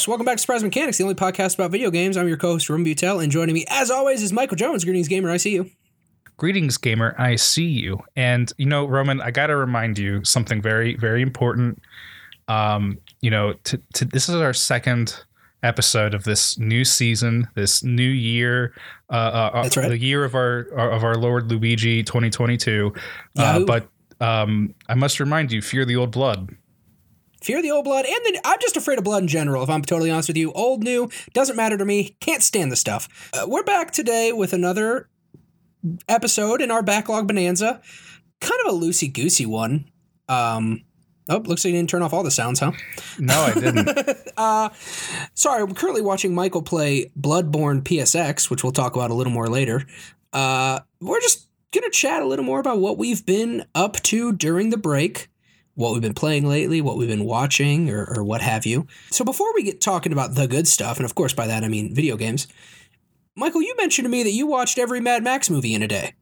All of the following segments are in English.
Folks, welcome back to Surprise Mechanics, the only podcast about video games. I'm your co-host, Rum Butel, and joining me, as always, is Michael Jones. Greetings, gamer. I see you. Greetings, gamer. I see you. And you know, Roman, I got to remind you something very, very important. Um, you know, to, to, this is our second episode of this new season, this new year. Uh, uh, That's right. The year of our of our Lord Luigi 2022. Uh, but um, I must remind you, fear the old blood. Fear the old blood, and then I'm just afraid of blood in general. If I'm totally honest with you, old, new doesn't matter to me. Can't stand the stuff. Uh, we're back today with another episode in our backlog bonanza. Kind of a loosey goosey one. Um, oh, looks like you didn't turn off all the sounds, huh? No, I didn't. uh, sorry, I'm currently watching Michael play Bloodborne PSX, which we'll talk about a little more later. Uh, we're just gonna chat a little more about what we've been up to during the break, what we've been playing lately, what we've been watching, or, or what have you. So before we get talking about the good stuff, and of course by that I mean video games, Michael, you mentioned to me that you watched every Mad Max movie in a day.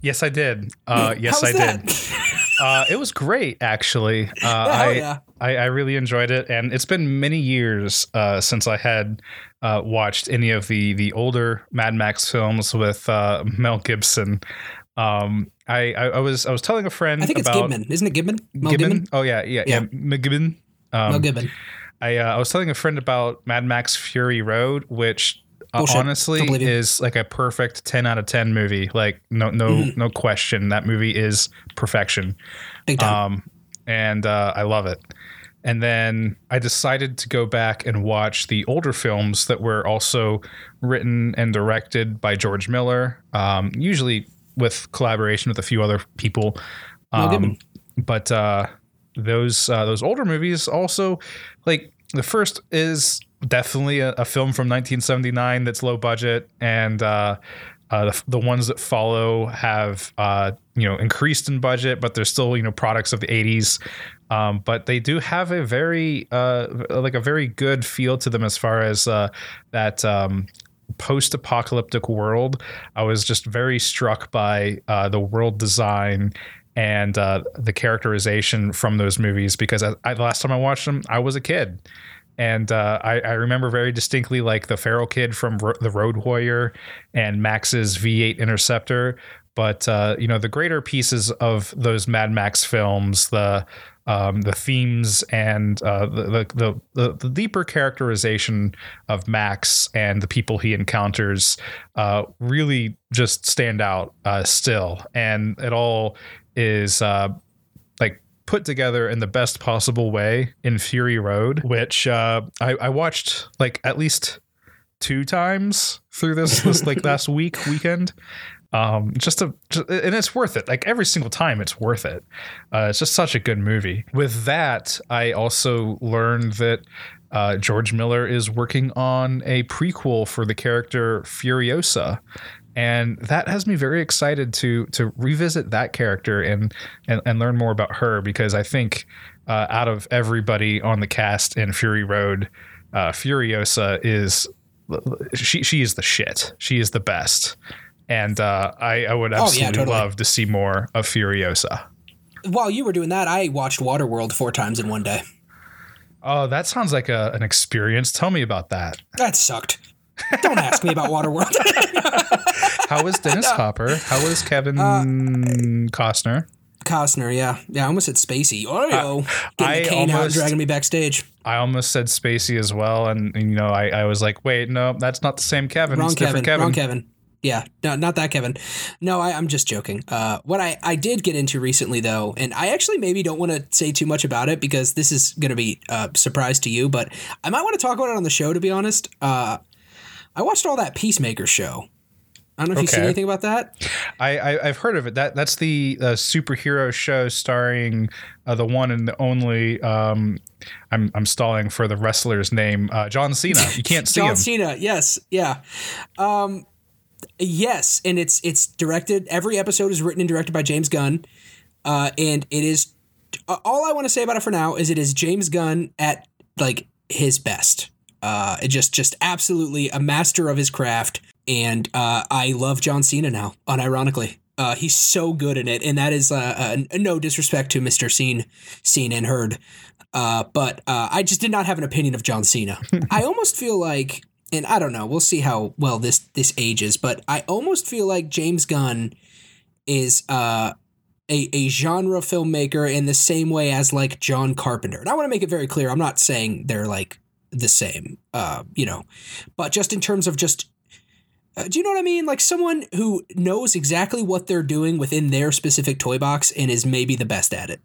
yes, I did. Uh, yes, I that? did. Uh, it was great, actually. Uh, I, yeah. I, I really enjoyed it, and it's been many years uh, since I had uh, watched any of the the older Mad Max films with uh, Mel Gibson. Um, I, I I was I was telling a friend I think it's about isn't it Gibman? Mel Gibbon? Gibman. Oh yeah, yeah, yeah, Yeah. McGibbon. Um, Mel Gibman. I uh, I was telling a friend about Mad Max Fury Road, which uh, honestly Don't believe you. is like a perfect ten out of ten movie. Like no no Mhm. no question, that movie is perfection. Big time. Um, and uh, I love it. And then I decided to go back and watch the older films that were also written and directed by George Miller, um, usually with collaboration with a few other people. Um, but uh, those uh, those older movies also like the first is definitely a, a film from 1979 that's low budget and uh, uh, the, the ones that follow have uh, you know increased in budget but they're still you know products of the 80s um, but they do have a very uh, like a very good feel to them as far as uh, that um, post-apocalyptic world i was just very struck by uh, the world design and uh, the characterization from those movies because I, I, the last time I watched them, I was a kid. And uh, I, I remember very distinctly like the feral kid from Ro- the Road Warrior and Max's V8 Interceptor. But uh, you know the greater pieces of those Mad Max films, the um, the themes and uh, the, the, the the deeper characterization of Max and the people he encounters uh, really just stand out uh, still, and it all is uh, like put together in the best possible way in Fury Road, which uh, I, I watched like at least two times through this this like last week weekend. Um, just just, and it's worth it. Like every single time, it's worth it. Uh, it's just such a good movie. With that, I also learned that uh, George Miller is working on a prequel for the character Furiosa, and that has me very excited to to revisit that character and and, and learn more about her because I think uh, out of everybody on the cast in Fury Road, uh, Furiosa is she she is the shit. She is the best, and uh, I I would Oh, yeah, absolutely totally. love to see more of Furiosa. While you were doing that, I watched Waterworld four times in one day. Oh, that sounds like a, an experience. Tell me about that. That sucked. Don't ask me about Waterworld. How was Dennis Hopper? How was Kevin Uh, Costner? Costner, yeah. Yeah, I almost said Spacey. Oh, getting I the cane out and almost- dragging me backstage. I almost said Spacey as well, and, and, you know, I, I was like, wait, no, that's not the same Kevin. Wrong it's Kevin. different Kevin. Wrong Kevin. Yeah, no, not that Kevin. No, I, I'm just joking. Uh, what I, I did get into recently, though, and I actually maybe don't want to say too much about it because this is going to be a surprise to you, but I might want to talk about it on the show, to be honest. Uh, I watched all that Peacemaker show. I don't know if you've seen anything about that. I, I I've heard of it. That that's the uh, superhero show starring uh, the one and the only. Um, I'm I'm stalling for the wrestler's name. Uh, John Cena. You can't see John him. Cena, yes, yeah, um, yes, and it's it's directed. Every episode is written and directed by James Gunn, uh, and it is. All I want to say about it for now is it is James Gunn at like his best. Uh, it just just absolutely a master of his craft, and uh, I love John Cena now. Unironically, Uh, he's so good in it, and that is uh, uh, no disrespect to Mister Seen, Seen and Heard, uh, but uh, I just did not have an opinion of John Cena. I almost feel like, and I don't know, we'll see how well this this ages, but I almost feel like James Gunn is uh, a a genre filmmaker in the same way as like John Carpenter. And I want to make it very clear, I'm not saying they're like the same, uh, you know, but just in terms of just uh, do you know what I mean? Like someone who knows exactly what they're doing within their specific toy box and is maybe the best at it.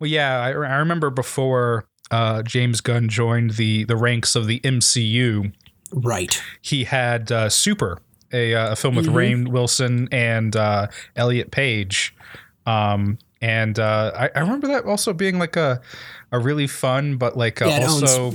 Well, yeah, I, I remember before uh, James Gunn joined the the ranks of the MCU. Right. He had uh, Super, a, uh, a film with mm-hmm. Rainn Wilson and uh, Elliot Page. Um, and uh, I, I, remember that also being like a a really fun, but like yeah, also.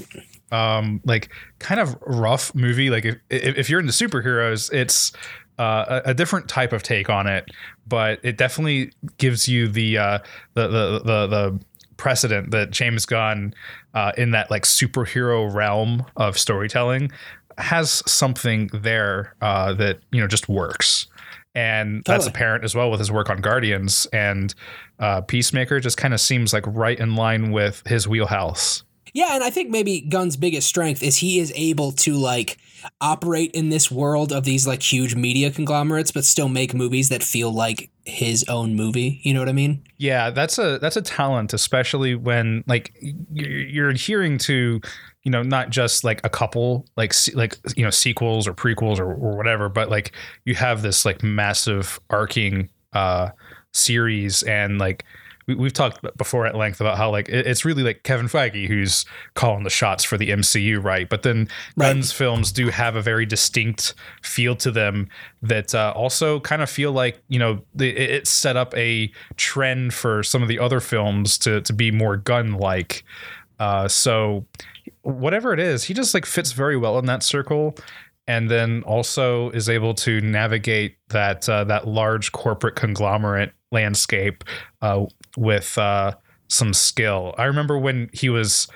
Um, like kind of rough movie. Like if if you're into superheroes, it's uh, a, a, different type of take on it, but it definitely gives you the uh, the, the, the the precedent that James Gunn uh, in that like superhero realm of storytelling has something there uh, that you know just works, and totally. that's apparent as well with his work on Guardians and uh, Peacemaker. Just kind of seems like right in line with his wheelhouse. Yeah, and I think maybe Gunn's biggest strength is he is able to like operate in this world of these like huge media conglomerates, but still make movies that feel like his own movie. You know what I mean? Yeah, that's a that's a talent, especially when like you're adhering to you know not just like a couple like like you know sequels or prequels or, or whatever, but like you have this like massive arcing uh series and like we, have talked before at length about how like it's really like Kevin Feige who's calling the shots for the MCU, right? But then right. Gunn's films do have a very distinct feel to them that uh, also kind of feel like you know it, it set up a trend for some of the other films to to be more Gunn like. Uh, so whatever it is, he just like fits very well in that circle and then also is able to navigate that uh, that large corporate conglomerate landscape uh, with uh, some skill. I remember when he was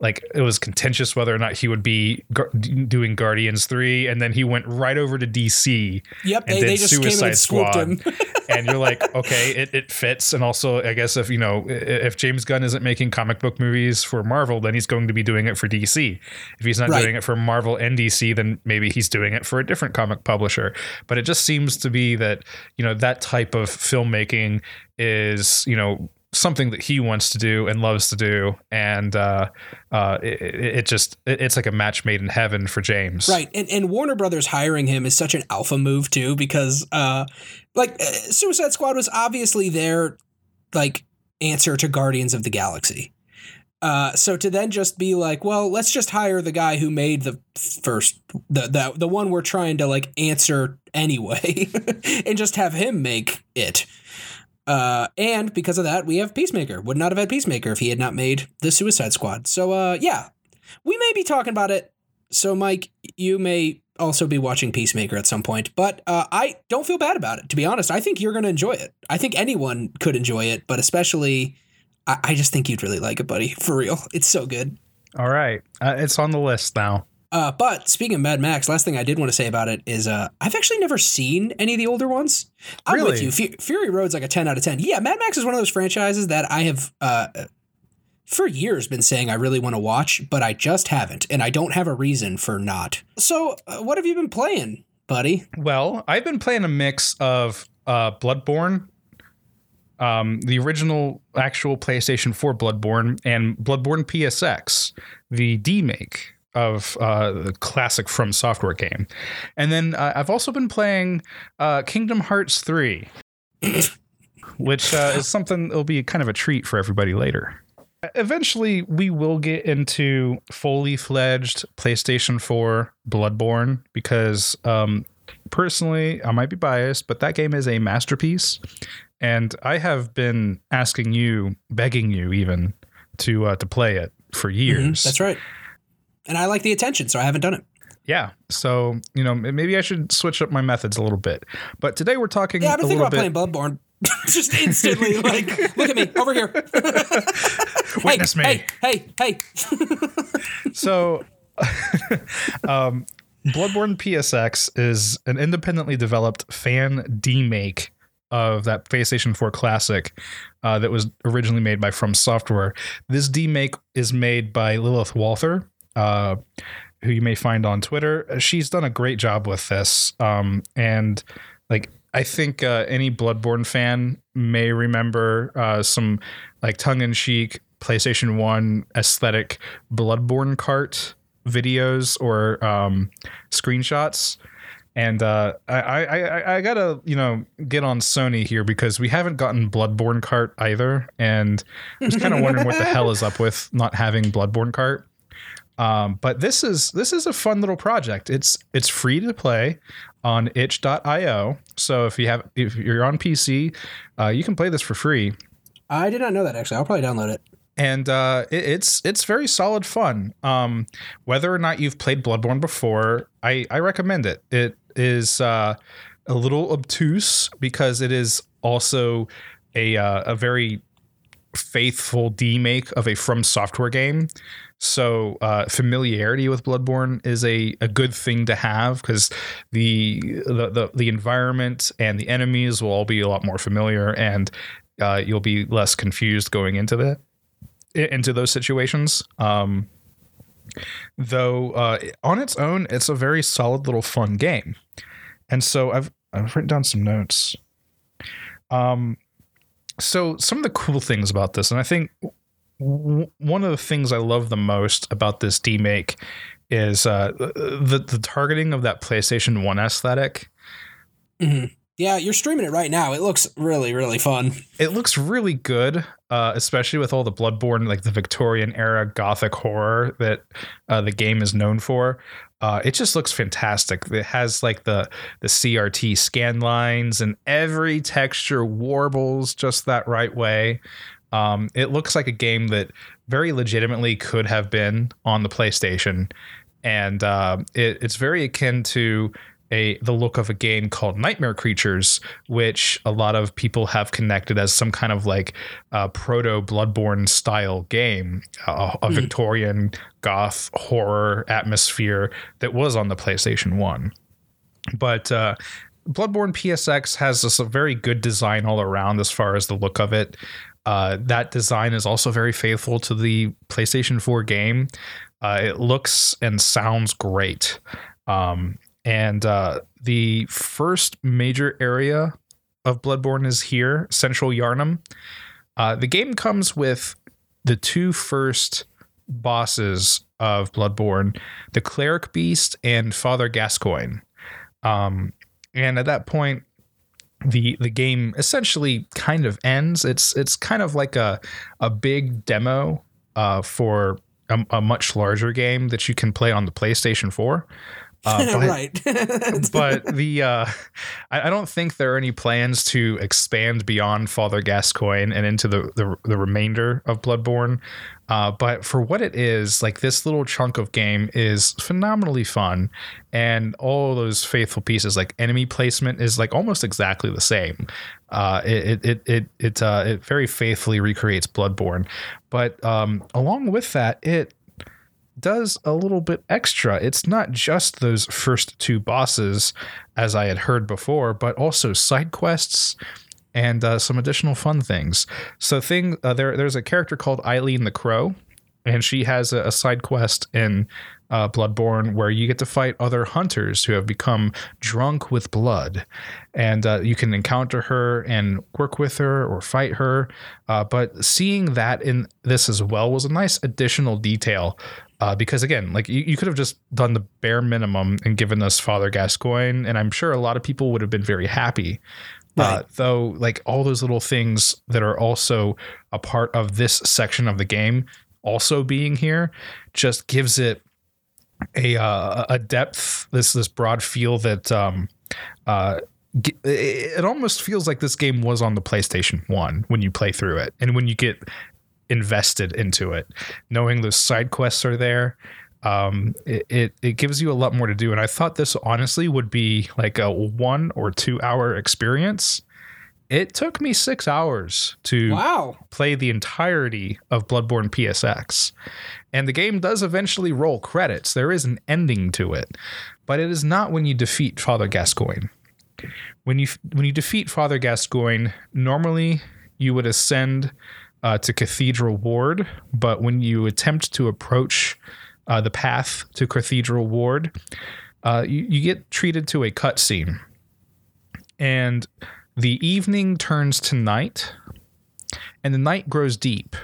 like it was contentious whether or not he would be gar- doing Guardians three, and then he went right over to DC. Yep, and they, did they just Suicide came and Squad. Him. and you're like, okay, it, it fits. And also, I guess if you know if James Gunn isn't making comic book movies for Marvel, then he's going to be doing it for DC. If he's not right. doing it for Marvel and DC, then maybe he's doing it for a different comic publisher. But it just seems to be that you know that type of filmmaking is you know something that he wants to do and loves to do and uh, uh, it, it, just it's like a match made in heaven for james right and, and warner brothers hiring him is such an alpha move too because uh, like uh, suicide squad was obviously their like answer to guardians of the galaxy uh, so to then just be like, well, let's just hire the guy who made the first, the the the one we're trying to like answer anyway, and just have him make it. Uh, and because of that, we have Peacemaker. Would not have had Peacemaker if he had not made the Suicide Squad. So, uh, yeah, we may be talking about it. So, Mike, you may also be watching Peacemaker at some point, but uh, I don't feel bad about it. To be honest, I think you're going to enjoy it. I think anyone could enjoy it, but especially, I, I just think you'd really like it, buddy. For real, it's so good. All right, uh, it's on the list now. Uh, but speaking of Mad Max, last thing I did want to say about it is uh, I've actually never seen any of the older ones. I'm really? with you. F- Fury Road's like a 10 out of 10. Yeah, Mad Max is one of those franchises that I have uh, for years been saying I really want to watch, but I just haven't. And I don't have a reason for not. So, uh, what have you been playing, buddy? Well, I've been playing a mix of uh, Bloodborne um, the original actual PlayStation 4 Bloodborne and Bloodborne PSX, the demake of uh, the classic From Software game. And then uh, I've also been playing uh, Kingdom Hearts 3, which uh, is something that'll be kind of a treat for everybody later. Eventually, we will get into fully fledged PlayStation 4 Bloodborne because um, personally, I might be biased, but that game is a masterpiece. And I have been asking you, begging you even, to uh, to play it for mm-hmm. years. Mm-hmm, that's right and I like the attention, so I haven't done it. Yeah, so you know maybe I should switch up my methods a little bit. But today we're talking. Yeah, I've been thinking about bit... playing Bloodborne. Just instantly, like, look at me over here. Witness hey, me. Hey, hey, hey. so, um, Bloodborne PSX is an independently developed fan demake of that PlayStation 4 classic uh, that was originally made by From Software. This demake is made by Lilith Walther, uh, who you may find on Twitter. She's done a great job with this, um, and like I think uh, any Bloodborne fan may remember uh, some like tongue-in-cheek PlayStation One aesthetic Bloodborne Kart videos or um, screenshots. And uh, I, I, I gotta you know get on Sony here because we haven't gotten Bloodborne Kart either, and I was kind of wondering what the hell is up with not having Bloodborne Kart. Um, but this is this is a fun little project. It's it's free to play on itch.io. So if you have if you're on PC, uh, you can play this for free. I did not know that actually. I'll probably download it. And uh, it, it's it's very solid fun. Um, whether or not you've played Bloodborne before, I, I recommend it. It is uh, a little obtuse because it is also a uh, a very faithful demake of a From Software game. So uh, familiarity with Bloodborne is a, a good thing to have because the, the, the the environment and the enemies will all be a lot more familiar, and uh, you'll be less confused going into the into those situations. Um, though uh, on its own, it's a very solid little fun game, and so I've I've written down some notes. Um, so some of the cool things about this, and I think one of the things I love the most about this demake is uh, the the targeting of that PlayStation One aesthetic. Mm-hmm. Yeah, you're streaming it right now. It looks really, really fun. It looks really good, uh, especially with all the Bloodborne, like the Victorian era gothic horror that uh, the game is known for. Uh, it just looks fantastic. It has like the the CRT scan lines, and every texture warbles just that right way. Um, it looks like a game that very legitimately could have been on the PlayStation, and uh, it, it's very akin to a the look of a game called Nightmare Creatures, which a lot of people have connected as some kind of like uh, proto Bloodborne style game, uh, a mm. Victorian goth horror atmosphere that was on the PlayStation One. But uh, Bloodborne PSX has a very good design all around as far as the look of it. Uh, that design is also very faithful to the PlayStation 4 game. Uh, it looks and sounds great. Um, and uh, the first major area of Bloodborne is here, Central Yharnam. Uh, the game comes with the two first bosses of Bloodborne, the Cleric Beast and Father Gascoigne. Um, and at that point, the the game essentially kind of ends. It's it's kind of like a a big demo uh, for a, a, much larger game that you can play on the PlayStation 4. Uh, but, right. but the uh, I, I, don't think there are any plans to expand beyond Father Gascoigne and into the the, the remainder of Bloodborne. Uh, but for what it is, like this little chunk of game is phenomenally fun, and all those faithful pieces, like enemy placement, is like almost exactly the same. Uh, it it it it uh, it very faithfully recreates Bloodborne, but um, along with that, it does a little bit extra. It's not just those first two bosses, as I had heard before, but also side quests and uh, some additional fun things. So, thing uh, there, there's a character called Eileen the Crow, and she has a, a side quest in uh, Bloodborne where you get to fight other hunters who have become drunk with blood, and uh, you can encounter her and work with her or fight her. Uh, but seeing that in this as well was a nice additional detail uh, because again, like you, you could have just done the bare minimum and given us Father Gascoigne, and I'm sure a lot of people would have been very happy. Uh, right. Uh, though, like all those little things that are also a part of this section of the game, also being here, just gives it a uh, a depth, this this broad feel that um, uh, it almost feels like this game was on the PlayStation 1 when you play through it. And when you get invested into it, knowing those side quests are there. Um, it, it, it gives you a lot more to do, and I thought this honestly would be like a one or two hour experience. It took me six hours to wow. play the entirety of Bloodborne PSX. And the game does eventually roll credits. There is an ending to it, but it is not when you defeat Father Gascoigne. when you when you defeat Father Gascoigne, normally you would ascend uh, to Cathedral Ward, but when you attempt to approach uh, the path to Cathedral Ward, uh, you, you get treated to a cutscene, and the evening turns to night, and the night grows deep.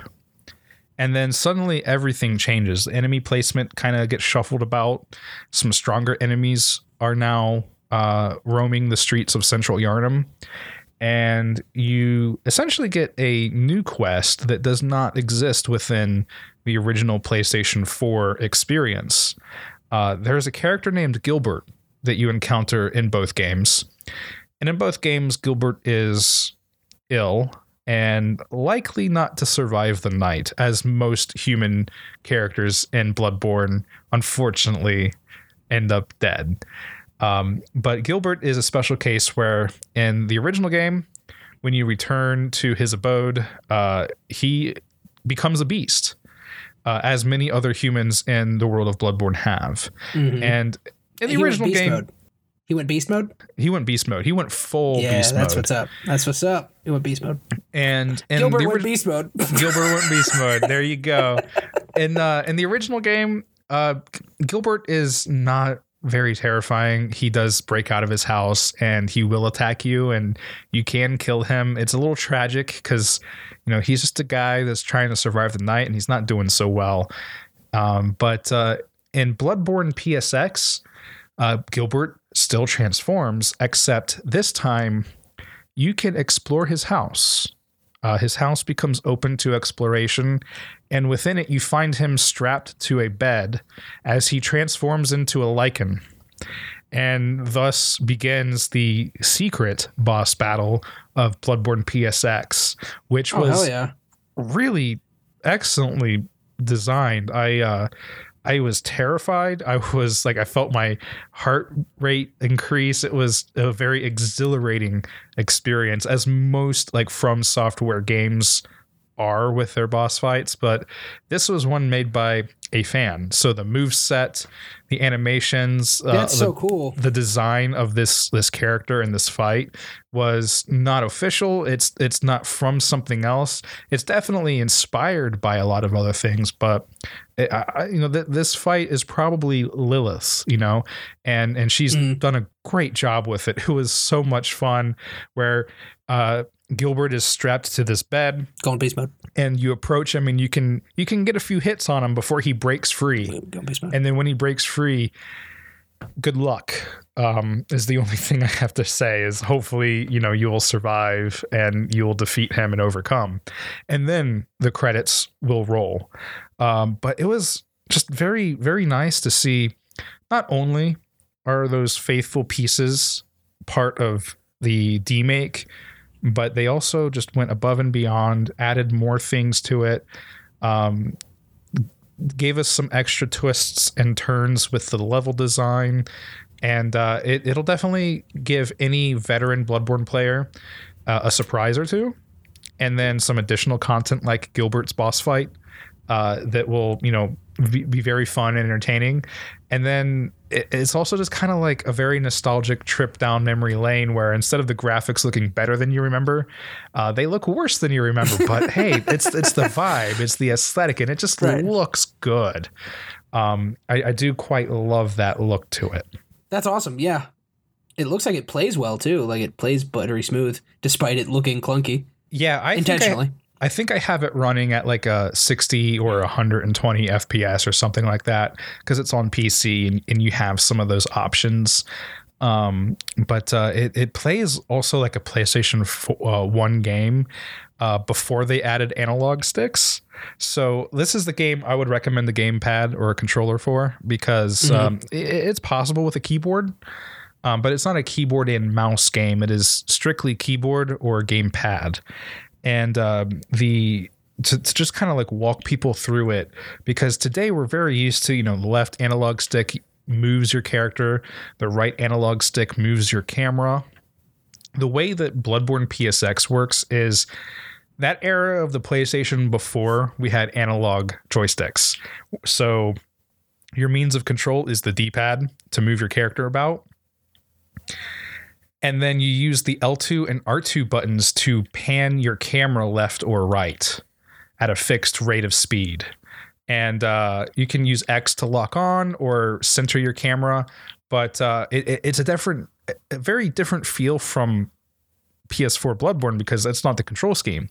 And then suddenly everything changes. The enemy placement kind of gets shuffled about. Some stronger enemies are now uh, roaming the streets of central Yharnam. And you essentially get a new quest that does not exist within the original PlayStation 4 experience. Uh, there's a character named Gilbert that you encounter in both games. And in both games, Gilbert is ill and likely not to survive the night, as most human characters in Bloodborne unfortunately end up dead. Um, but Gilbert is a special case where in the original game, when you return to his abode, uh, he becomes a beast, uh, as many other humans in the world of Bloodborne have. Mhm. And in the He original game, mode. He went beast mode. he went beast mode. He went full yeah, beast that's mode. what's up. That's what's up. He went beast mode. and in Gilbert the went beast mode. Gilbert went beast mode. There you go. In uh, in the original game, uh, Gilbert is not very terrifying. He does break out of his house and he will attack you, and you can kill him. It's a little tragic because you know he's just a guy that's trying to survive the night, and he's not doing so well. Um, but uh, in Bloodborne PSX, uh, Gilbert still transforms, except this time you can explore his house. Uh, his house becomes open to exploration, and within it, you find him strapped to a bed as he transforms into a lycan. And thus begins the secret boss battle of Bloodborne PSX, which Oh was yeah! really excellently designed. I uh I was terrified. I was like I felt my heart rate increase. It was a very exhilarating experience as most like from software games are with their boss fights, but this was one made by a fan. So the move set, the animations, uh, That's the- so cool. the design of this this character in this fight was not official it's it's not from something else it's definitely inspired by a lot of other things but it, I, you know th- this fight is probably Lilith you know and and she's Mm. done a great job with it it was so much fun where uh Gilbert is strapped to this bed Going beast mode. and you approach him and you can you can get a few hits on him before he breaks free Going beast mode. and then when he breaks free good luck um, is the only thing i have to say is hopefully you know you will survive and you will defeat him and overcome and then the credits will roll um, but it was just very very nice to see not only are those faithful pieces part of the demake but they also just went above and beyond added more things to it um, gave us some extra twists and turns with the level design, and uh, it, it'll definitely give any veteran Bloodborne player uh, a surprise or two, and then some additional content like Gilbert's boss fight uh, that will, you know, be, be very fun and entertaining. And then it's also just kind of like a very nostalgic trip down memory lane where instead of the graphics looking better than you remember, uh, they look worse than you remember. But hey, it's it's the vibe, it's the aesthetic, and it just Right. looks good. Um, I, I do quite love that look to it. That's awesome. Yeah. It looks like it plays well too. Like it plays buttery smooth, despite it looking clunky Yeah, I think I, intentionally. I think I have it running at like a 60 or 120 FPS or something like that because it's on PC and, and you have some of those options. Um, but uh, it, it plays also like a PlayStation 4, uh, 1 game uh, before they added analog sticks. So this is the game I would recommend the gamepad or a controller for because Mhm. um, i it's possible with a keyboard. Um, but it's not a keyboard and mouse game. It is strictly keyboard or gamepad and um, the to, to just kind of like walk people through it because today we're very used to you know the left analog stick moves your character the right analog stick moves your camera. The way that bloodborne psx works is that era of the playstation before we had analog joysticks. So your means of control is the d-pad to move your character about and then you use the L2 and R2 buttons to pan your camera left or right at a fixed rate of speed. And uh, you can use X to lock on or center your camera, but uh, it, it, it's a different, a very different feel from PS4 Bloodborne because that's not the control scheme.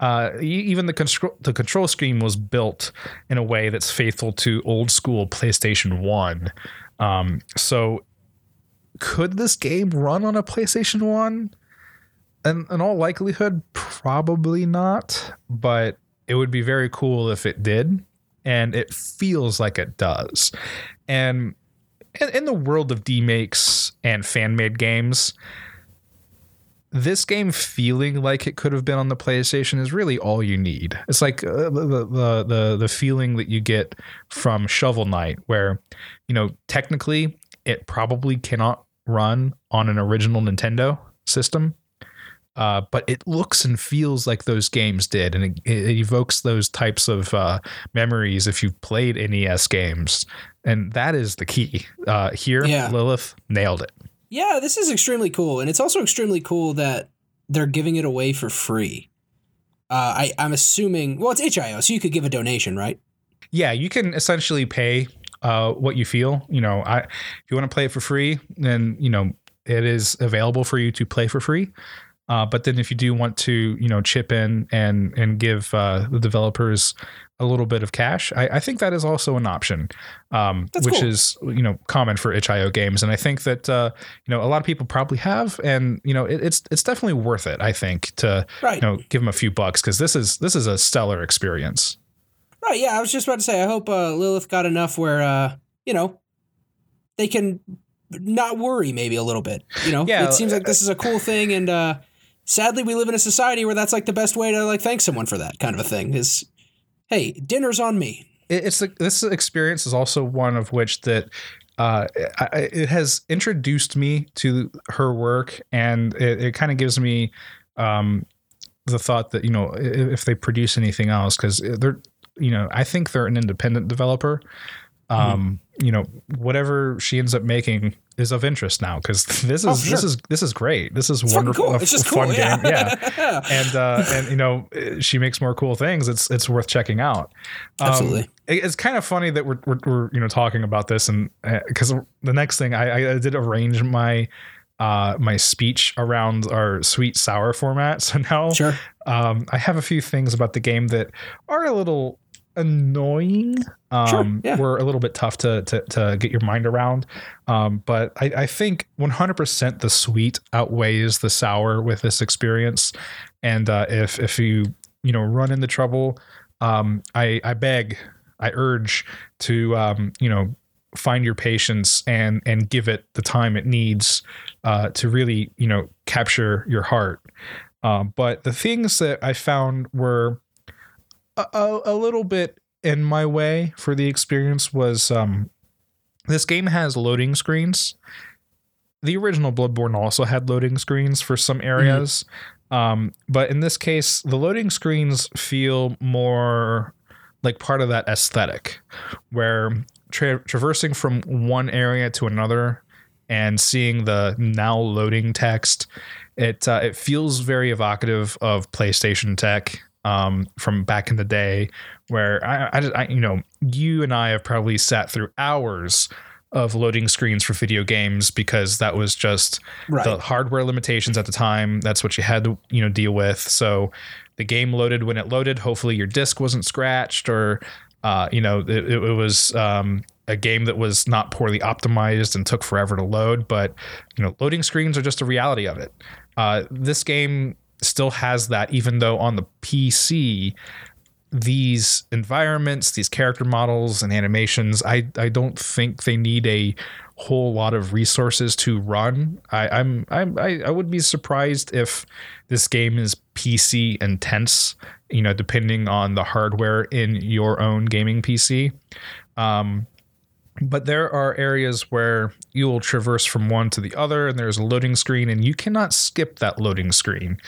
Uh, even the control the control scheme was built in a way that's faithful to old school PlayStation One. Um, so, could this game run on a PlayStation One? And in all likelihood, probably not. But it would be very cool if it did, and it feels like it does. And in, in the world of demakes and fan made games, this game feeling like it could have been on the PlayStation is really all you need. It's like uh, the, the the the feeling that you get from Shovel Knight, where you know technically it probably cannot run on an original Nintendo system, uh, but it looks and feels like those games did, and it, it evokes those types of uh, memories if you've played NES games, and that is the key. Uh, here, Yeah. Lilith nailed it. Yeah, this is extremely cool, and it's also extremely cool that they're giving it away for free. Uh, I, I'm assuming. Well, it's itch.io, so you could give a donation, right? yeah, you can essentially pay uh, what you feel. You know, I if you want to play it for free, then you know it is available for you to play for free. Uh, but then if you do want to, you know, chip in and and give uh, the developers a little bit of cash, I, I think that is also an option, um, which cool. is you know common for itch.io games, and I think that uh, you know a lot of people probably have, and you know it, it's it's definitely worth it. I think to Right. you know give them a few bucks because this is this is a stellar experience. Right. Yeah, I was just about to say. I hope uh, Lilith got enough where uh, you know they can not worry maybe a little bit. You know, Yeah, it seems like this is a cool thing, and uh, sadly, we live in a society where that's like the best way to like thank someone for that kind of a thing. Is hey, dinner's on me. it's the, this experience is also one of which that uh, it has introduced me to her work, and it, it kind of gives me um, the thought that you know if they produce anything else, because they're you know I think they're an independent developer. Um, you know, whatever she ends up making is of interest now because this is Oh, this is this is great. This is It's wonderful. cool. It's just f- cool. fun yeah. game. Yeah and uh, and you know she makes more cool things. It's it's worth checking out. Um, Absolutely. it's kind of funny that we're, we're, we're you know talking about this and because the next thing I, I did arrange my uh my speech around our sweet sour format. So now Sure. um I have a few things about the game that are a little annoying um Sure, yeah. were a little bit tough to to, to get your mind around um but I, I think 100% the sweet outweighs the sour with this experience and uh if if you you know run into trouble um i i beg i urge to um you know find your patience and and give it the time it needs uh to really you know capture your heart. Um but the things that i found were a, a, a little bit in my way for the experience was um this game has loading screens. The original bloodborne also had loading screens for some areas. Um, but in this case, the loading screens feel more like part of that aesthetic, where tra- traversing from one area to another and seeing the now loading text, it uh, it feels very evocative of PlayStation tech um, from back in the day, where I, I, I, you know, you and I have probably sat through hours of loading screens for video games because that was just Right. the hardware limitations at the time. That's what you had to you know deal with. So the game loaded when it loaded. Hopefully your disc wasn't scratched or uh, you know it, it was um, a game that was not poorly optimized and took forever to load. But you know loading screens are just a reality of it. Uh, this game still has that, even though on the PC these environments, these character models and animations, I, I don't think they need a whole lot of resources to run. I, I'm, I'm I, I would be surprised if this game is PC intense, you know, depending on the hardware in your own gaming PC. Um, but there are areas where you will traverse from one to the other, and there's a loading screen, and you cannot skip that loading screen.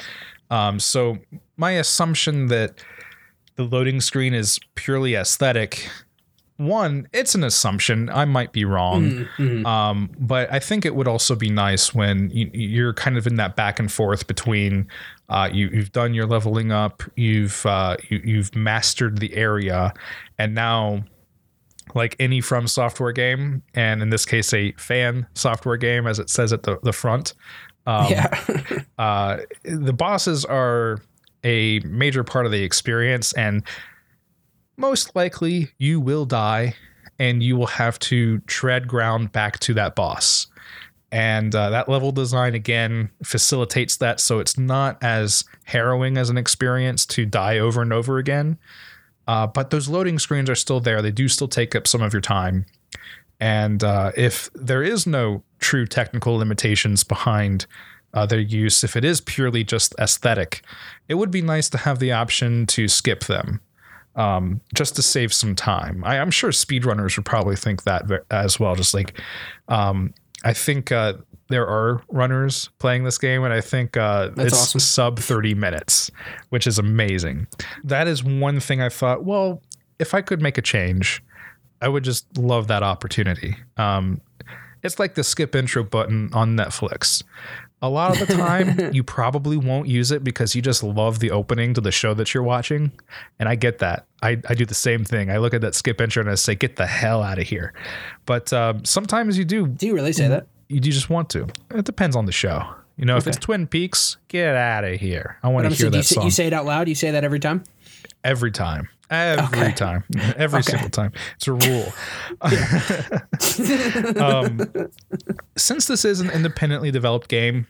Um, so my assumption that the loading screen is purely aesthetic one, it's an assumption. I might be wrong, Mhm. um, but I think it would also be nice when you, you're kind of in that back and forth between uh, you, you've done your leveling up, you've uh, you, you've mastered the area, and now like any from software game, and in this case, a fan software game, as it says at the, the front. Um, yeah. uh, the bosses are a major part of the experience, and most likely you will die and you will have to tread ground back to that boss. And uh, that level design again facilitates that, so it's not as harrowing as an experience to die over and over again. Uh, but those loading screens are still there; they do still take up some of your time. And uh, if there is no true technical limitations behind uh, their use, if it is purely just aesthetic, it would be nice to have the option to skip them um, just to save some time. I, I'm sure speedrunners would probably think that as well. Just like, um, I think uh, there are runners playing this game, and I think uh, it's awesome. sub 30 minutes, which is amazing. That is one thing I thought, well, if I could make a change, I would just love that opportunity. Um, it's like the skip intro button on Netflix. A lot of the time, you probably won't use it because you just love the opening to the show that you're watching. And I get that. I, I do the same thing. I look at that skip intro and I say, get the hell out of here. But um, sometimes you do, Do you really say that? you do just want to. It depends on the show. You know, if it's Twin Peaks, get out of here. I want to I'm hear saying, you, that say, song you say it out loud. You say that every time. every time. Every Okay. time. Every Okay. single time. It's a rule. um, since this is an independently developed game,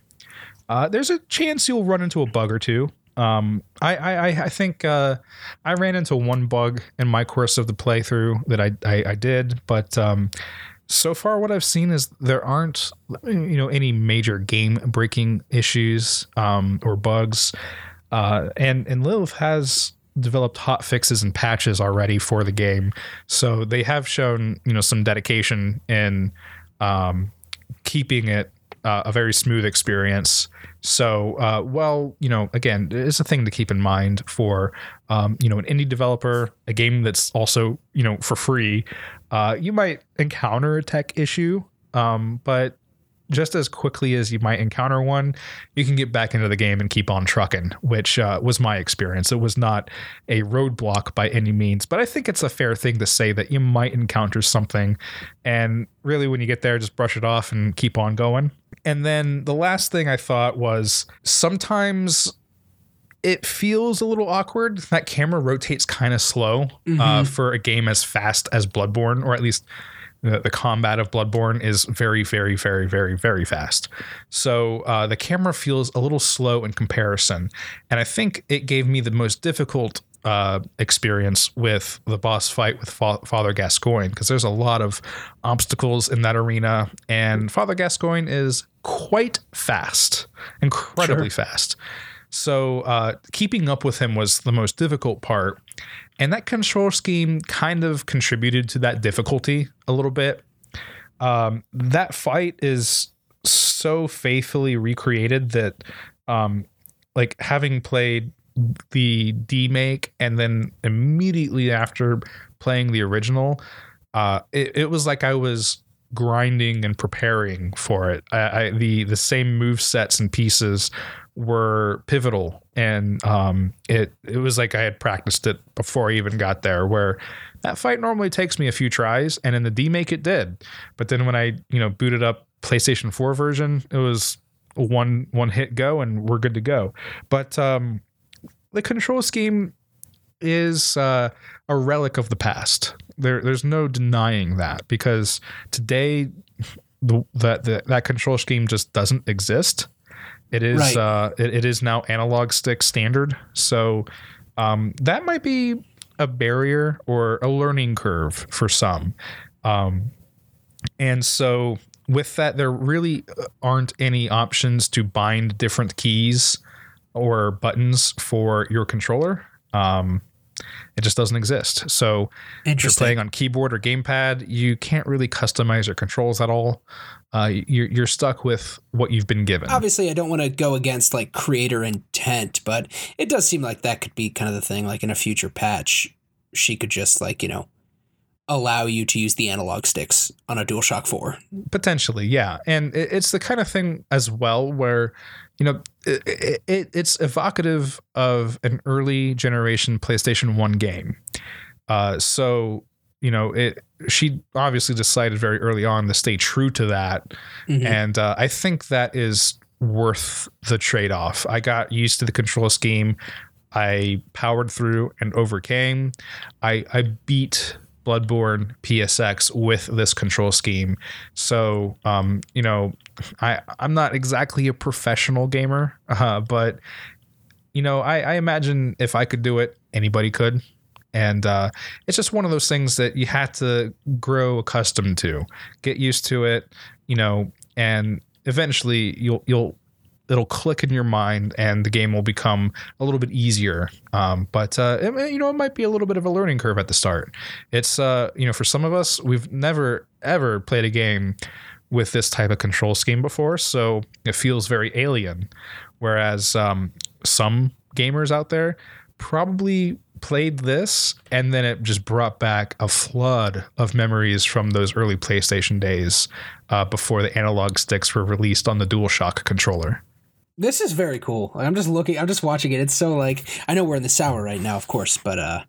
uh, there's a chance you'll run into a bug or two. Um, I, I, I- think uh, I ran into one bug in my course of the playthrough that I, I, I did, but um, so far what I've seen is there aren't you know any major game breaking issues um, or bugs. Uh, and and Lilith has developed hot fixes and patches already for the game, so they have shown you know some dedication in um, keeping it uh, a very smooth experience. So, uh, well, you know, again, it's a thing to keep in mind for, um, you know, an indie developer, a game that's also, you know, for free. Uh, you might encounter a tech issue, um, but just as quickly as you might encounter one, you can get back into the game and keep on trucking, which uh, was my experience. It was not a roadblock by any means, but I think it's a fair thing to say that you might encounter something. And really, when you get there, just brush it off and keep on going. And then the last thing I thought was sometimes it feels a little awkward. That camera rotates kind of slow uh, for a game as fast as Bloodborne, or at least the, the combat of Bloodborne is very, very, very, very, very fast. So uh, the camera feels a little slow in comparison. And I think it gave me the most difficult uh, experience with the boss fight with Fa- Father Gascoigne because there's a lot of obstacles in that arena. And Father Gascoigne is quite fast, incredibly fast. So uh, keeping up with him was the most difficult part. And that control scheme kind of contributed to that difficulty a little bit. Um, that fight is so faithfully recreated that, um, like, having played the demake and then immediately after playing the original, uh, it, it was like I was grinding and preparing for it. I, I the the same move sets and pieces were pivotal, and um, it it was like I had practiced it before I even got there. Where that fight normally takes me a few tries, and in the demake it did. But then when I you know booted up PlayStation 4 version, it was one one hit go, and we're good to go. But um, the control scheme is uh, a relic of the past. There, there's no denying that because today the, that that that control scheme just doesn't exist. It is Right. uh, it, it is now analog stick standard. So um, that might be a barrier or a learning curve for some. Um, and so with that, there really aren't any options to bind different keys or buttons for your controller. Um, it just doesn't exist. So if you're playing on keyboard or gamepad, you can't really customize your controls at all. Uh, you're, you're stuck with what you've been given. Obviously, I don't want to go against like creator intent, but it does seem like that could be kind of the thing. Like in a future patch, she could just like you know allow you to use the analog sticks on a DualShock 4. Potentially, yeah. And it's the kind of thing as well where, you know, it, it, it's evocative of an early generation PlayStation 1 game. Uh, so, you know, it she obviously decided very early on to stay true to that. Mhm. And uh, I think that is worth the trade off. I got used to the control scheme. I powered through and overcame. I, I beat Bloodborne PSX with this control scheme. So, um, you know, I, I'm not exactly a professional gamer, uh, but, you know, I, I imagine if I could do it, anybody could. And uh, it's just one of those things that you have to grow accustomed to, get used to it, you know, and eventually you'll you'll it'll click in your mind and the game will become a little bit easier. Um, but uh, it, you know, it might be a little bit of a learning curve at the start. It's uh, you know, for some of us, we've never ever played a game with this type of control scheme before, so it feels very alien. Whereas um, some gamers out there probably played this and then it just brought back a flood of memories from those early PlayStation days uh, before the analog sticks were released on the DualShock controller. This is very cool. I'm just looking, I'm just watching it. It's so like, I know we're in the sour right now, of course, but uh,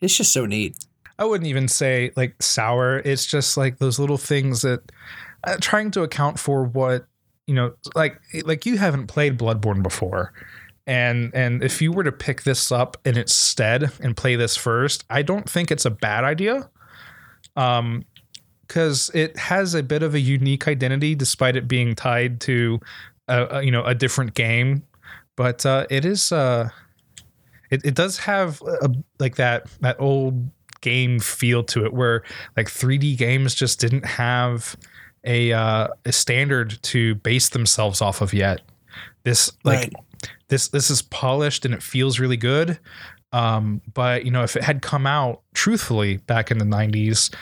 it's just so neat. I wouldn't even say like sour. It's just like those little things that uh, trying to account for what you know, like like you haven't played Bloodborne before, and and if you were to pick this up in its stead and play this first, I don't think it's a bad idea. Um, because it has a bit of a unique identity, despite it being tied to, a, you know, a different game. But uh, it is, uh, it, it does have a, like that that old game feel to it, where like 3D games just didn't have a uh, a standard to base themselves off of yet. This like Right. this this is polished and it feels really good. Um, but you know, if it had come out truthfully back in the '90s,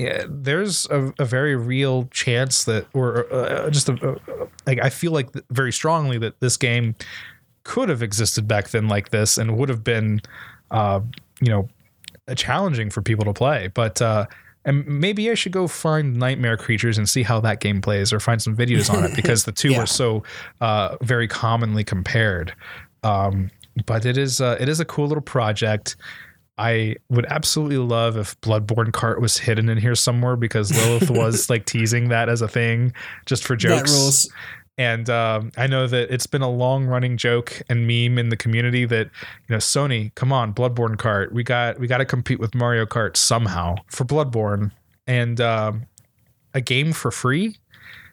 yeah, there's a, a very real chance that, or uh, just a, a, like I feel like very strongly that this game could have existed back then like this and would have been, uh, you know, challenging for people to play. But uh, and maybe I should go find Nightmare Creatures and see how that game plays, or find some videos on it because the two Yeah. are so uh, very commonly compared. Um, but it is uh, it is a cool little project. I would absolutely love if Bloodborne Kart was hidden in here somewhere because Lilith was like teasing that as a thing just for jokes. And um, I know that it's been a long running joke and meme in the community that you know Sony, come on, Bloodborne Kart, we got we got to compete with Mario Kart somehow for Bloodborne and um, a game for free.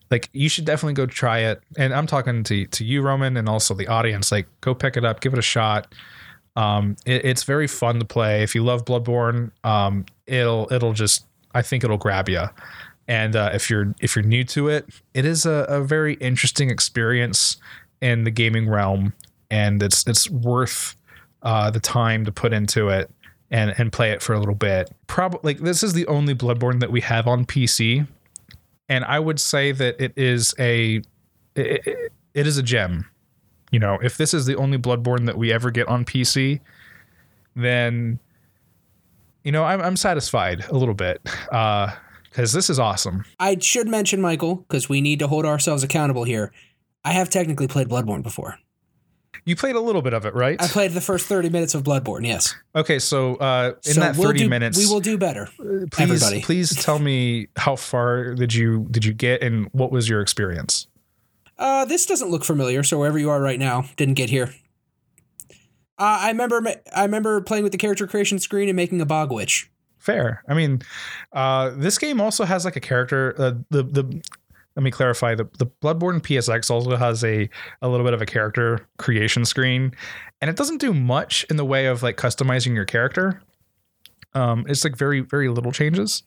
Like you should definitely go try it. And I'm talking to to you, Roman, and also the audience. Like go pick it up, give it a shot. Um, it, it's very fun to play. If you love Bloodborne, um, it'll it'll just I think it'll grab you. And uh, if you're if you're new to it, it is a, a very interesting experience in the gaming realm, and it's it's worth uh, the time to put into it and and play it for a little bit. Probably like this is the only Bloodborne that we have on PC, and I would say that it is a it, it- it is a gem. You know, if this is the only Bloodborne that we ever get on PC, then you know I'm, I'm satisfied a little bit because this is awesome. I should mention, Michael, because we need to hold ourselves accountable here. I have technically played Bloodborne before. You played a little bit of it, right? I played the first 30 minutes of Bloodborne, yes. okay, so uh, in So that we'll 30 do- minutes, We will do better. please everybody. please tell me how far did you did you get and what was your experience? Uh, this doesn't look familiar, so wherever you are right now, didn't get here. Uh, I remember I remember playing with the character creation screen and making a bog witch. Fair. I mean, uh, this game also has like a character. Uh, the the let me clarify the the Bloodborne PSX also has a a little bit of a character creation screen, and it doesn't do much in the way of like customizing your character. Um, it's like very very little changes,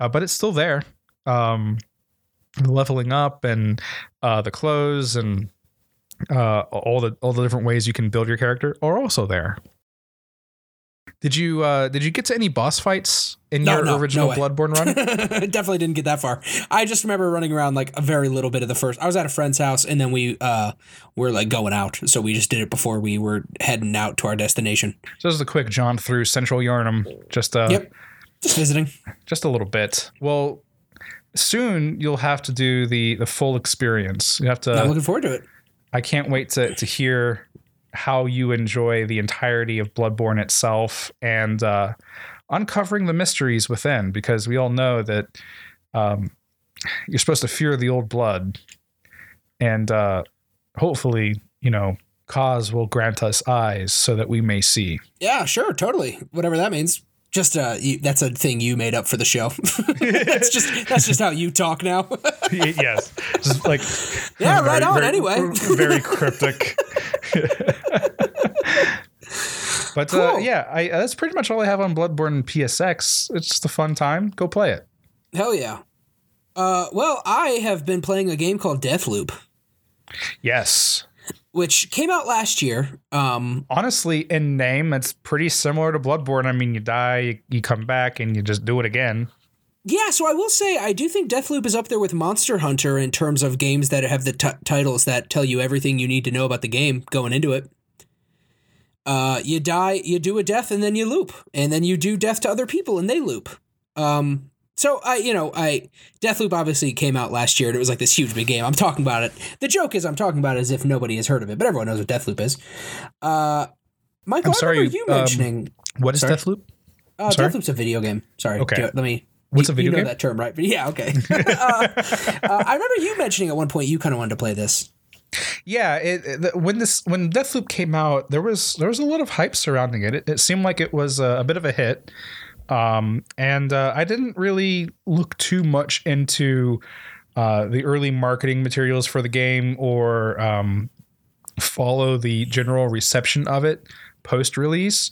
uh, but it's still there. Um, leveling up and uh, the clothes and uh, all the all the different ways you can build your character are also there. Did you uh, did you get to any boss fights in No, your no, original no. Bloodborne run? Definitely didn't get that far. I just remember running around like a very little bit of the first. I was at a friend's house and then we uh were like going out, so we just did it before we were heading out to our destination. So this is a quick jaunt through Central Yharnam. Just uh, Yep. Just visiting. Just a little bit. Well, soon you'll have to do the the full experience. You have to. I'm looking forward to it. I can't wait to to hear how you enjoy the entirety of Bloodborne itself and uh, uncovering the mysteries within, because we all know that um, you're supposed to fear the old blood, and uh, hopefully, you know, Kos will grant us eyes so that we may see. Yeah, sure, totally. Whatever that means. Just uh, you, that's a thing you made up for the show. that's just that's just how you talk now. yes, just like yeah, right on. anyway, very cryptic. but uh, cool. uh, yeah, I, that's pretty much all I have on Bloodborne PSX. It's just a fun time. Go play it. Hell yeah. Uh, well, I have been playing a game called Deathloop. Yes. Which came out last year. Um, Honestly, in name, it's pretty similar to Bloodborne. I mean, you die, you, you come back, and you just do it again. Yeah, so I will say I do think Deathloop is up there with Monster Hunter in terms of games that have the t- titles that tell you everything you need to know about the game going into it. Uh, you die, you do a death, and then you loop, and then you do death to other people, and they loop. Um, so I, you know, I Deathloop obviously came out last year, and it was like this huge big game. I'm talking about it. The joke is I'm talking about it as if nobody has heard of it, but everyone knows what Deathloop is. Uh, Michael, I'm sorry, you um, mentioning what is sorry? Deathloop? Uh, Deathloop's a video game. Sorry. Okay. Let me What's a video you know game? that term, right? But yeah, okay. uh, uh, I remember you mentioning at one point you kind of wanted to play this. Yeah, it, it, when this when Deathloop came out, there was there was a lot of hype surrounding it. It, it seemed like it was a, a bit of a hit, um, and uh, I didn't really look too much into uh, the early marketing materials for the game or um, follow the general reception of it post release.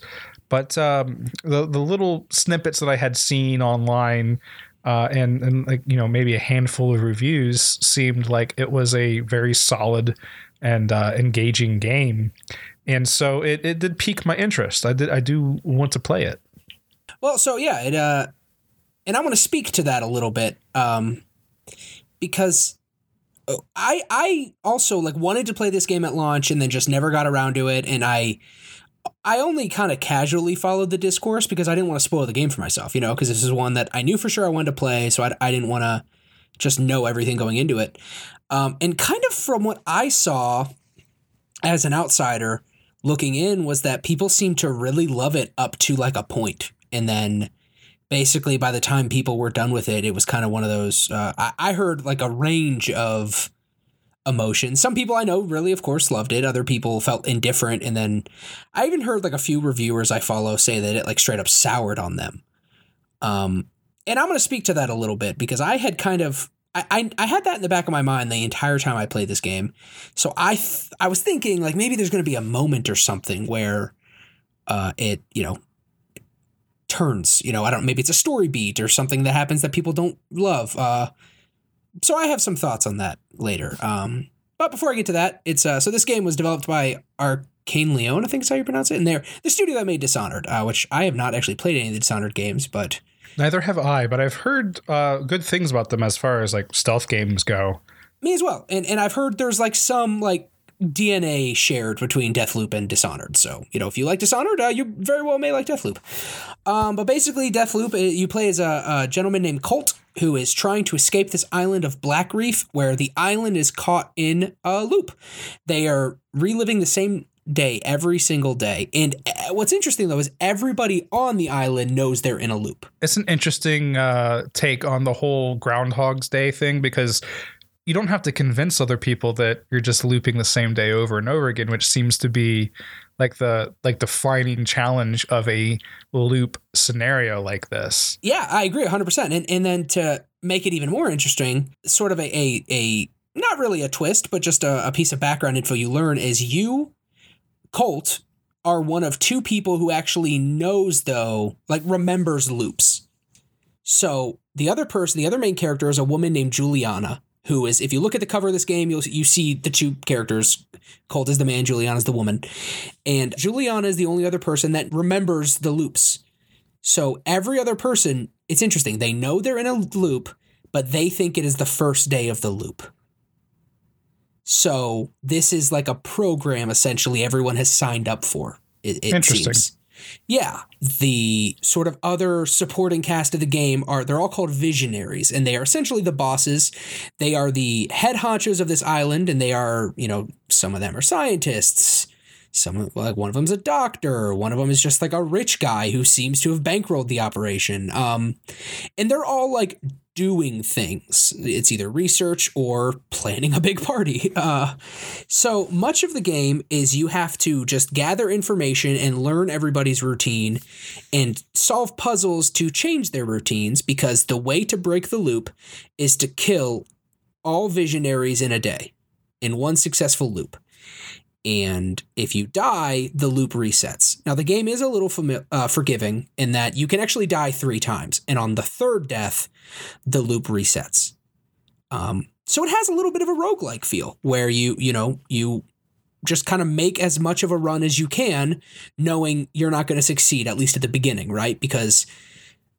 But um, the the little snippets that I had seen online uh, and and like you know maybe a handful of reviews seemed like it was a very solid and uh, engaging game, and so it, it did pique my interest. I did I do want to play it. Well, so yeah, it uh, and I want to speak to that a little bit, um, because oh, I I also like wanted to play this game at launch and then just never got around to it, and I I only kind of casually followed the discourse because I didn't want to spoil the game for myself, you know, because this is one that I knew for sure I wanted to play, so I, I didn't want to just know everything going into it. Um, and kind of from what I saw as an outsider looking in was that people seemed to really love it up to like a point, and then basically by the time people were done with it, it was kind of one of those. Uh, I, I heard like a range of emotions. Some people I know really, of course, loved it. Other people felt indifferent. And then I even heard like a few reviewers I follow say that it like straight up soured on them. Um, and I'm going to speak to that a little bit because I had kind of I, I, had that in the back of my mind the entire time I played this game. So I th- I was thinking like maybe there's going to be a moment or something where uh, it you know turns you know I don't maybe it's a story beat or something that happens that people don't love. Uh, so I have some thoughts on that later. Um, but before I get to that, it's uh, so this game was developed by Arkane Lyon, I think is how you pronounce it, and they're the studio that made Dishonored, uh, which I have not actually played any of the Dishonored games, but neither have I. But I've heard uh, good things about them as far as like stealth games go. Me as well, and and I've heard there's like some like DNA shared between Deathloop and Dishonored. So, you know, if you like Dishonored, uh, you very well may like Deathloop. Um, but basically, Deathloop, you play as a, a, gentleman named Colt who is trying to escape this island of Blackreef, where the island is caught in a loop. They are reliving the same day every single day. And uh, what's interesting though is everybody on the island knows they're in a loop. It's an interesting uh, take on the whole Groundhog's Day thing because you don't have to convince other people that you're just looping the same day over and over again, which seems to be like the like defining challenge of a loop scenario like this. Yeah, I agree 100%. And and then to make it even more interesting, sort of a a, a not really a twist, but just a, a piece of background info you learn is you Colt are one of two people who actually knows though, like remembers loops. So the other person, the other main character is a woman named Juliana who is if you look at the cover of this game you'll you see the two characters Colt is the man Juliana is the woman. And Juliana is the only other person that remembers the loops. So every other person it's interesting. They know they're in a loop but they think it is the first day of the loop. So this is like a program essentially everyone has signed up for. It, it interesting. seems. Yeah, the sort of other supporting cast of the game are they're all called visionaries and they are essentially the bosses. They are the head honchos of this island and they are, you know, some of them are scientists. Some like one of them's a doctor, one of them is just like a rich guy who seems to have bankrolled the operation. Um and they're all like doing things. It's either research or planning a big party. Uh, so much of the game is you have to just gather information and learn everybody's routine and solve puzzles to change their routines because the way to break the loop is to kill all visionaries in a day in one successful loop. And if you die, the loop resets. Now, the game is a little fami- uh, forgiving in that you can actually die three times. And on the third death, the loop resets. Um, so it has a little bit of a roguelike feel where you, you know, you just kind of make as much of a run as you can, knowing you're not going to succeed, at least at the beginning, right? Because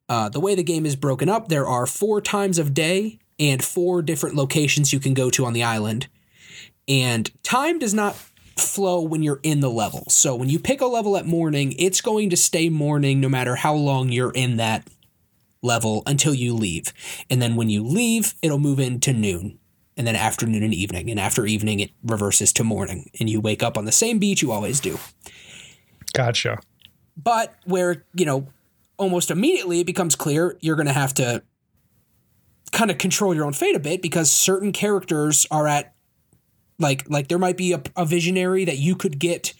uh, the way the game is broken up, there are four times of day and four different locations you can go to on the island. And time does not flow when you're in the level. So when you pick a level at morning, it's going to stay morning no matter how long you're in that level until you leave. And then when you leave, it'll move into noon. And then afternoon and evening. And after evening, it reverses to morning. And you wake up on the same beach you always do. Gotcha. But where, you know, almost immediately it becomes clear you're going to have to kind of control your own fate a bit because certain characters are at like like there might be a, a visionary that you could get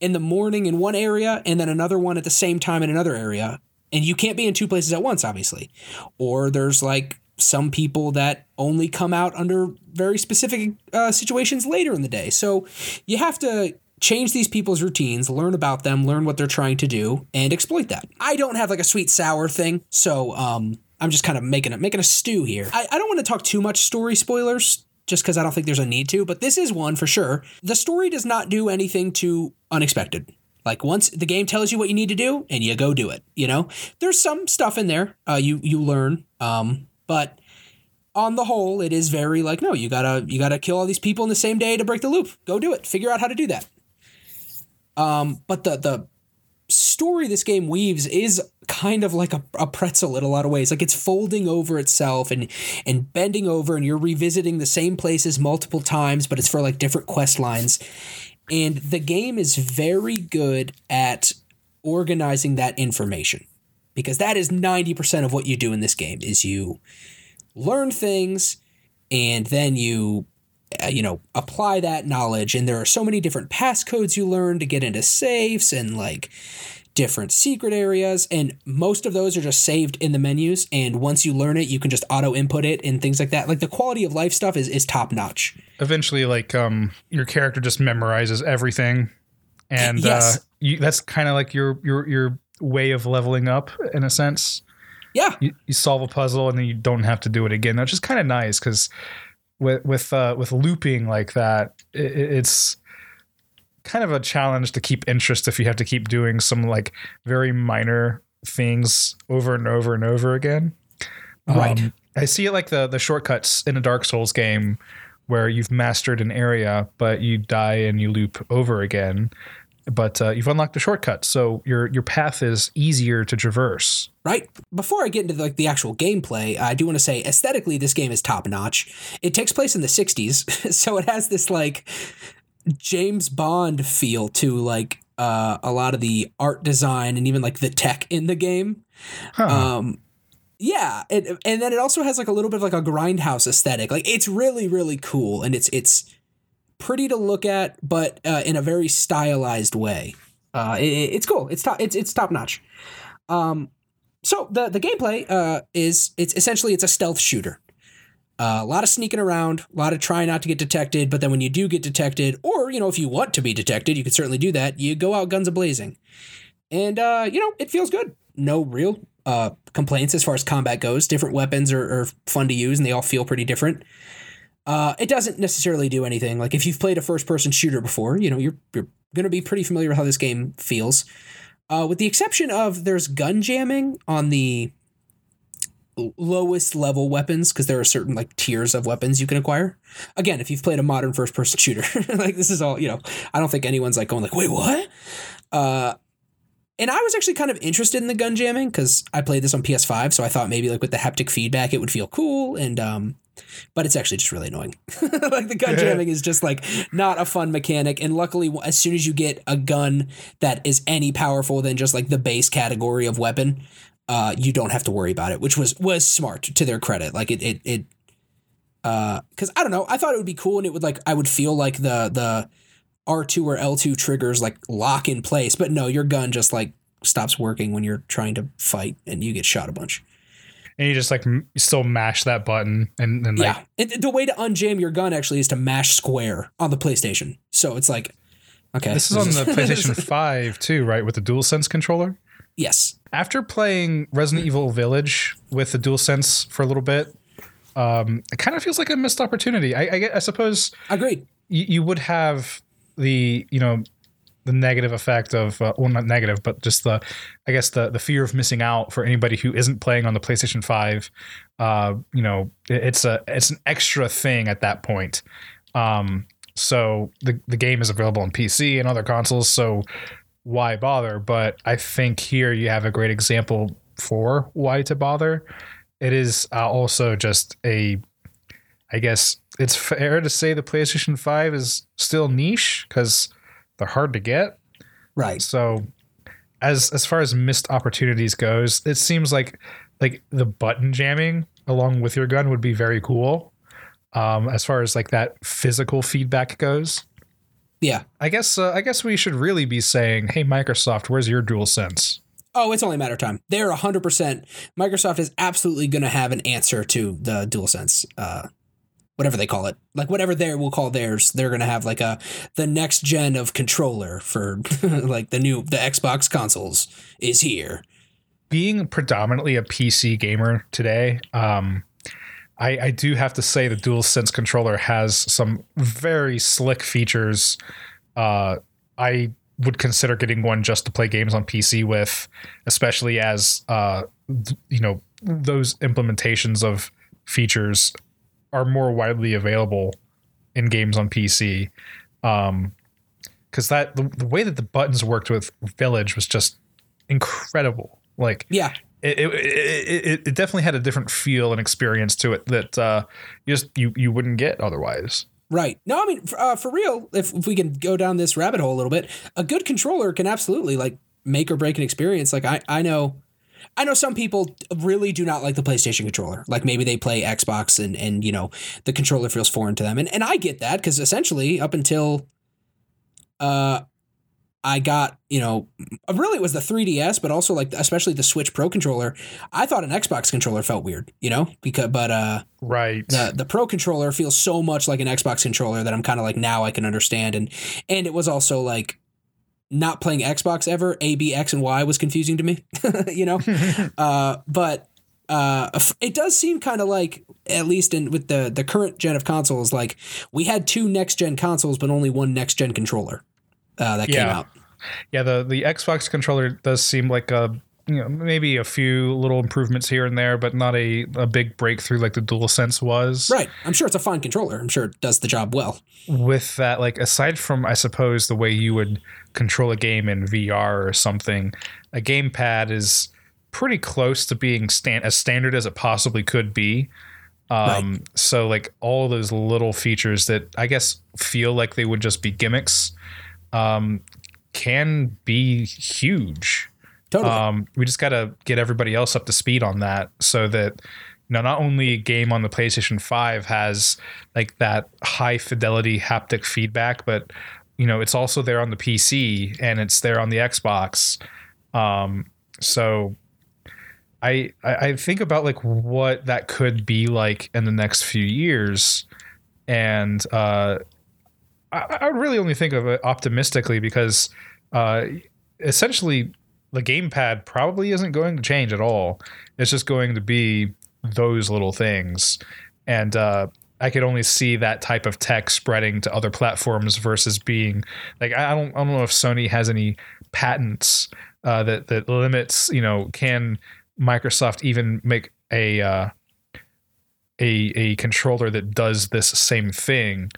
in the morning in one area and then another one at the same time in another area. And you can't be in two places at once obviously. Or there's like some people that only come out under very specific uh, situations later in the day. So you have to change these people's routines learn about them learn what they're trying to do and exploit that. I don't have like a sweet sour thing so um i'm just kind of making it making a stew here. I, I don't want to talk too much story spoilers just because I don't think there's a need to, but this is one for sure. The story does not do anything too unexpected. Like once the game tells you what you need to do, and you go do it. You know, there's some stuff in there uh, you you learn, um, but on the whole, it is very like no, you gotta you gotta kill all these people in the same day to break the loop. Go do it. Figure out how to do that. Um, but the the story this game weaves is kind of like a, a pretzel in a lot of ways. Like it's folding over itself and and bending over and you're revisiting the same places multiple times but it's for like different quest lines. And the game is very good at organizing that information because that is 90% of what you do in this game is you learn things and then you you know apply that knowledge. And there are so many different passcodes you learn to get into safes and like different secret areas. And most of those are just saved in the menus. And once you learn it you can just auto input it and things like that. Like the quality of life stuff is is top notch Eventually, like um, your character just memorizes everything, and Yes. uh, you, that's kind of like your your your way of leveling up in a sense. yeah. You, you solve a puzzle and then you don't have to do it again, That's just kind of nice because with with uh, with looping like that, it, it's kind of a challenge to keep interest if you have to keep doing some like very minor things over and over and over again. Right. Um, I see it like the the shortcuts in a Dark Souls game where you've mastered an area, but you die and you loop over again. But uh, you've unlocked a shortcut, so your your path is easier to traverse. right. Before i get into like the actual gameplay i do want to say aesthetically this game is top notch it takes place in the 60s so it has this like james bond feel to like uh, a lot of the art design and even like the tech in the game. Huh. um yeah it, and then it also has like a little bit of like a grindhouse aesthetic. Like it's really really cool and it's it's pretty to look at but uh, in a very stylized way uh it, it's cool it's top it's, it's top notch um so the the gameplay uh is it's essentially it's a stealth shooter uh, a lot of sneaking around, a lot of trying not to get detected. But then when you do get detected, or you know, if you want to be detected, you can certainly do that. You go out guns a blazing, and uh, you know it feels good. No real uh, complaints as far as combat goes. Different weapons are, are fun to use, and they all feel pretty different. Uh, it doesn't necessarily do anything. Like if you've played a first person shooter before, you know you're you're gonna be pretty familiar with how this game feels. Uh, with the exception of there's gun jamming on the lowest level weapons because there are certain like tiers of weapons you can acquire. Again, if you've played a modern first person shooter, like this is all, you know, I don't think anyone's like going like, "Wait, what?" Uh and I was actually kind of interested in the gun jamming because I played this on PS5, so I thought maybe like with the haptic feedback it would feel cool, and um, but it's actually just really annoying. like the gun jamming is just like not a fun mechanic, and luckily, as soon as you get a gun that is any powerful than just like the base category of weapon, uh, you don't have to worry about it, which was was smart to their credit. Like it it it, uh, because I don't know, I thought it would be cool, and it would like I would feel like the the R2 or L2 triggers like lock in place, but no, your gun just like stops working when you're trying to fight and you get shot a bunch. And you just like m- still mash that button and then like yeah. And the way to unjam your gun actually is to mash square on the PlayStation. So it's like, okay. this is on the PlayStation 5 too, right? With the DualSense controller. yes. After playing Resident Evil Village with the DualSense for a little bit, um, it kind of feels like a missed opportunity. I, I, I suppose Agreed. you, you would have the you know the negative effect of uh, well not negative but just the i guess the the fear of missing out for anybody who isn't playing on the playstation 5 uh you know it- it's a it's an extra thing at that point. Um so the the game is available on pc and other consoles so why bother? But i think here you have a great example for why to bother. It is uh, also just a I guess it's fair to say the PlayStation 5 is still niche because they're hard to get. Right. So as as far as missed opportunities goes, it seems like like the button jamming along with your gun would be very cool. Um, as far as like that physical feedback goes. Yeah. I guess uh, I guess we should really be saying, "Hey Microsoft, where's your dual sense?" Oh, it's only a matter of time. They're 100%. Microsoft is absolutely going to have an answer to the DualSense, uh, whatever they call it. Like, whatever they will call theirs, they're to have like a the next gen of controller for like the new, the Xbox consoles is here. being predominantly a PC gamer today, um, I, I do have to say the DualSense controller has some very slick features. Uh, I would consider getting one just to play games on PC with, especially as uh, you know those implementations of features are more widely available in games on PC. Um, because that the, the way that the buttons worked with Village was just incredible. Like Yeah. it, it, it, it definitely had a different feel and experience to it that uh, you just you you wouldn't get otherwise. Right. No, I mean, for, uh, for real, if, if we can go down this rabbit hole a little bit, a good controller can absolutely like make or break an experience. Like I, I know, I know some people really do not like the PlayStation controller. Like maybe they play Xbox and, and, you know, the controller feels foreign to them. And, and I get that because essentially up until, uh, I got, you know, really it was the 3DS, but also like, especially the Switch Pro controller. I thought an Xbox controller felt weird, you know, because, but, uh, Right. the the pro controller feels so much like an Xbox controller that I'm kind of like now I can understand and and it was also like not playing Xbox ever A B X and Y was confusing to me you know? Uh but uh it does seem kind of like at least in with the the current gen of consoles like we had two next gen consoles but only one next gen controller uh that came out. Yeah, the the Xbox controller does seem like a you know maybe a few little improvements here and there, but not a, a big breakthrough like the DualSense was. right. I'm sure it's a fine controller. I'm sure it does the job well. With that, like aside from I suppose the way you would control a game in VR or something, a gamepad is pretty close to being stand as standard as it possibly could be. Um, so like all those little features that I guess feel like they would just be gimmicks, um, can be huge. totally Um, we just got to get everybody else up to speed on that so that you know not only a game on the PlayStation 5 has like that high fidelity haptic feedback, but you know it's also there on the PC and it's there on the Xbox. Um, so I, I think about like what that could be like in the next few years, and uh, I, I would really only think of it optimistically because uh, essentially the gamepad probably isn't going to change at all. It's just going to be those little things, and uh, I could only see that type of tech spreading to other platforms versus being like I don't I don't know if Sony has any patents uh, that that limits you know can Microsoft even make a uh, a a controller that does this same thing?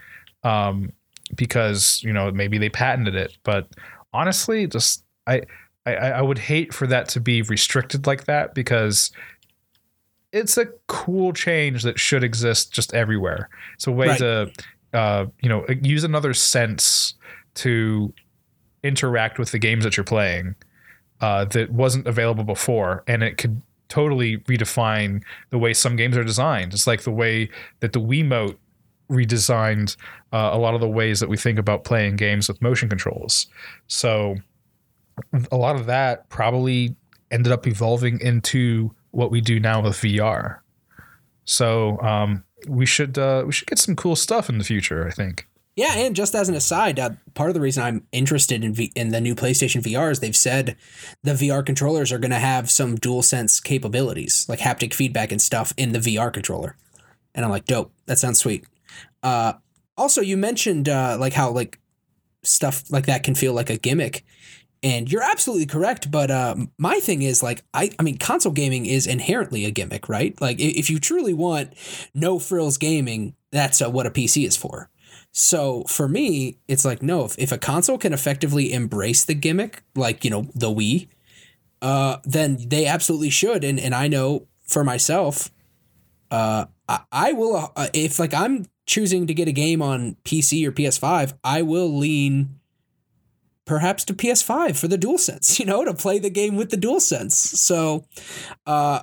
Um, because you know maybe they patented it but honestly just I I, I would hate for that to be restricted like that because it's a cool change that should exist just everywhere. It's a way right. to, uh, you know, use another sense to interact with the games that you're playing uh, that wasn't available before, and it could totally redefine the way some games are designed. It's like the way that the Wiimote redesigned uh, a lot of the ways that we think about playing games with motion controls. So a lot of that probably ended up evolving into what we do now with VR. So um, we should uh, we should get some cool stuff in the future. I think. Yeah, and just as an aside, uh, part of the reason I'm interested in v- in the new PlayStation VR is they've said the VR controllers are going to have some dual sense capabilities, like haptic feedback and stuff in the VR controller. And I'm like, dope. That sounds sweet. Uh, also, you mentioned uh, like how like stuff like that can feel like a gimmick, and you're absolutely correct. But uh, my thing is like I I mean console gaming is inherently a gimmick, right? Like if you truly want no frills gaming, that's uh, what a PC is for. So for me, it's like no, if, if a console can effectively embrace the gimmick, like you know the Wii, uh, then they absolutely should. And and I know for myself, uh, I, I will uh, if like I'm choosing to get a game on PC or PS5, I will lean perhaps to PS5 for the DualSense, you know, to play the game with the DualSense. So, uh,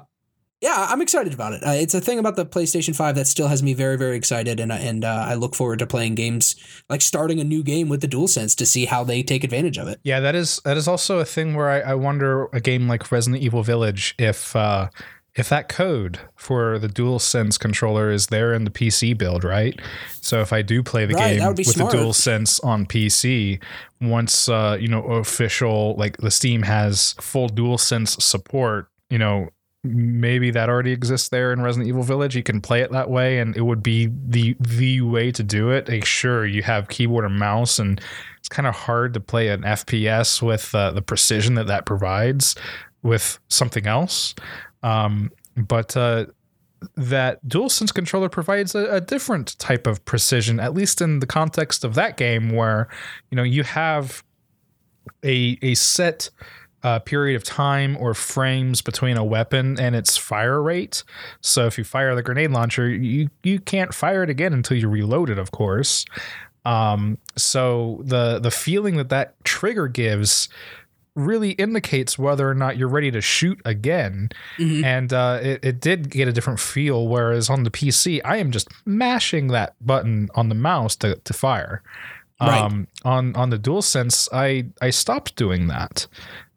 yeah, I'm excited about it. Uh, it's a thing about the PlayStation 5 that still has me very, very excited, and and uh, I look forward to playing games like starting a new game with the DualSense to see how they take advantage of it. Yeah, that is that is also a thing where I, I wonder a game like Resident Evil Village if uh, if that code for the DualSense controller is there in the PC build, right? So if I do play the right, game with smart. the DualSense on PC, once uh, you know official like the Steam has full DualSense support, you know maybe that already exists there in Resident Evil Village. You can play it that way, and it would be the the way to do it. Like, sure, you have keyboard and mouse, and it's kind of hard to play an FPS with uh, the precision that that provides with something else. Um, but uh, that DualSense controller provides a, a, different type of precision, at least in the context of that game, where you know you have a a set uh, period of time or frames between a weapon and its fire rate. So if you fire the grenade launcher, you you can't fire it again until you reload it, of course. Um, so the the feeling that that trigger gives really indicates whether or not you're ready to shoot again. Mm-hmm. And uh, it, it did get a different feel. Whereas on the PC, I am just mashing that button on the mouse to, to fire. Right. Um, on on the DualSense, I I stopped doing that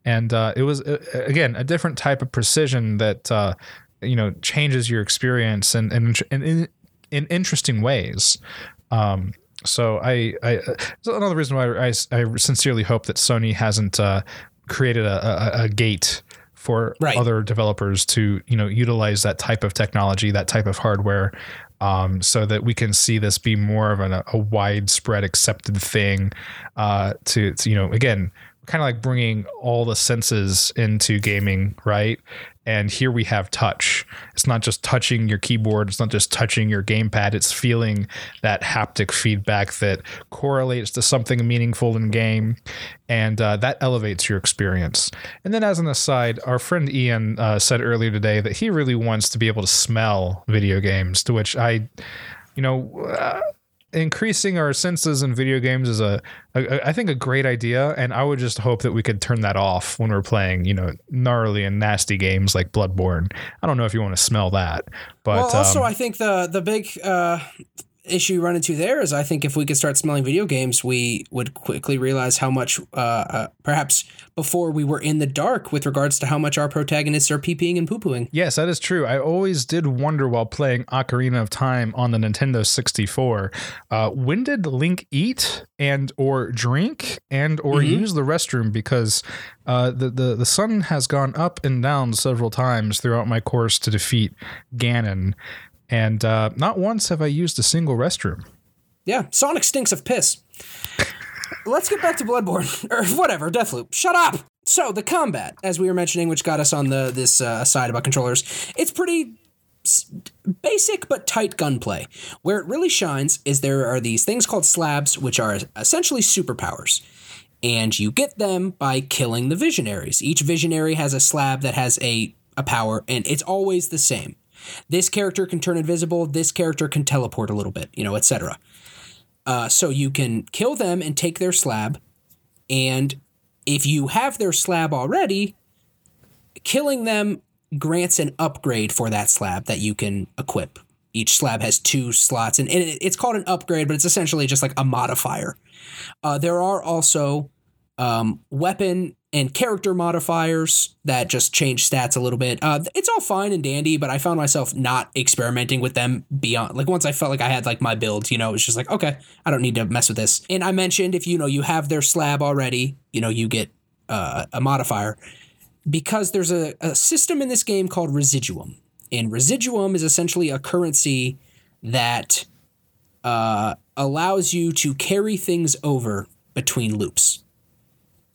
and uh, it was uh, again a different type of precision that uh, you know changes your experience and and in, in interesting ways. Um, so I, I another reason why I, I sincerely hope that Sony hasn't uh, created a, a, a, gate for right. other developers to you know utilize that type of technology, that type of hardware, um, so that we can see this be more of an, a widespread accepted thing. Uh, to, to you know again kind of like bringing all the senses into gaming, right? And here we have touch. It's not just touching your keyboard, it's not just touching your gamepad, it's feeling that haptic feedback that correlates to something meaningful in game. And uh, that elevates your experience. And then, as an aside, our friend Ian uh, said earlier today that he really wants to be able to smell video games, to which I, you know, uh, increasing our senses in video games is a, a I think a great idea and I would just hope that we could turn that off when we're playing, you know, gnarly and nasty games like Bloodborne. I don't know if you want to smell that, but well, also um, I think the the big uh, issue you run into there is I think if we could start smelling video games, we would quickly realize how much, uh, uh, perhaps before we were in the dark with regards to how much our protagonists are peeing and poo pooing. Yes, that is true. I always did wonder while playing Ocarina of Time on the Nintendo 64, uh, when did Link eat and or drink and or mm-hmm. use the restroom? Because uh, the, the the sun has gone up and down several times throughout my course to defeat Ganon and uh, not once have I used a single restroom. Yeah, Sonic stinks of piss. Let's get back to Bloodborne or whatever. Deathloop. Shut up. So the combat, as we were mentioning, which got us on the this uh, side about controllers, it's pretty basic but tight gunplay. Where it really shines is there are these things called slabs, which are essentially superpowers. And you get them by killing the visionaries. Each visionary has a slab that has a, a power, and it's always the same. This character can turn invisible, this character can teleport a little bit, you know, etc. Uh, so you can kill them and take their slab, and if you have their slab already, killing them grants an upgrade for that slab that you can equip. Each slab has two slots, and, and it's called an upgrade, but it's essentially just like a modifier. Uh, there are also um, weapon and character modifiers that just change stats a little bit. Uh, it's all fine and dandy, but I found myself not experimenting with them beyond. Like once I felt like I had like my build, you know, it's just like okay, I don't need to mess with this. And I mentioned if you know you have their slab already, you know, you get uh, a modifier because there's a, a system in this game called residuum, and residuum is essentially a currency that uh, allows you to carry things over between loops.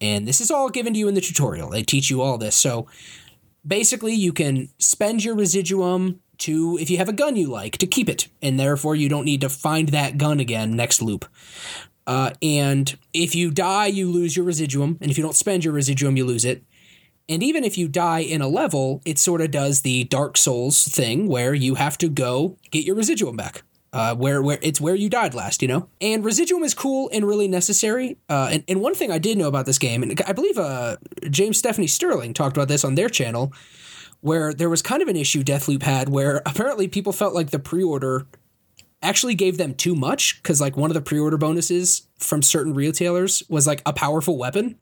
And this is all given to you in the tutorial. They teach you all this. So basically, you can spend your residuum to, if you have a gun you like, to keep it. And therefore, you don't need to find that gun again next loop. Uh, and if you die, you lose your residuum. And if you don't spend your residuum, you lose it. And even if you die in a level, it sort of does the Dark Souls thing where you have to go get your residuum back uh, where where it's where you died last, you know. And residuum is cool and really necessary. Uh, and and one thing I did know about this game, and I believe uh, James Stephanie Sterling talked about this on their channel, where there was kind of an issue Deathloop had, where apparently people felt like the pre-order actually gave them too much because like one of the pre-order bonuses from certain retailers was like a powerful weapon.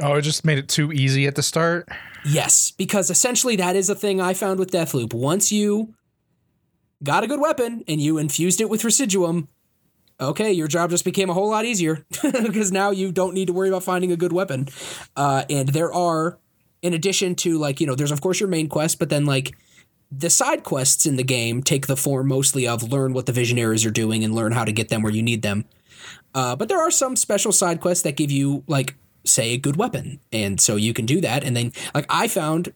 Oh, it just made it too easy at the start. Yes, because essentially that is a thing I found with Deathloop. Once you got a good weapon and you infused it with residuum, okay, your job just became a whole lot easier because now you don't need to worry about finding a good weapon. Uh, and there are, in addition to like, you know, there's of course your main quest, but then like the side quests in the game take the form mostly of learn what the visionaries are doing and learn how to get them where you need them. Uh, but there are some special side quests that give you like say a good weapon and so you can do that and then like i found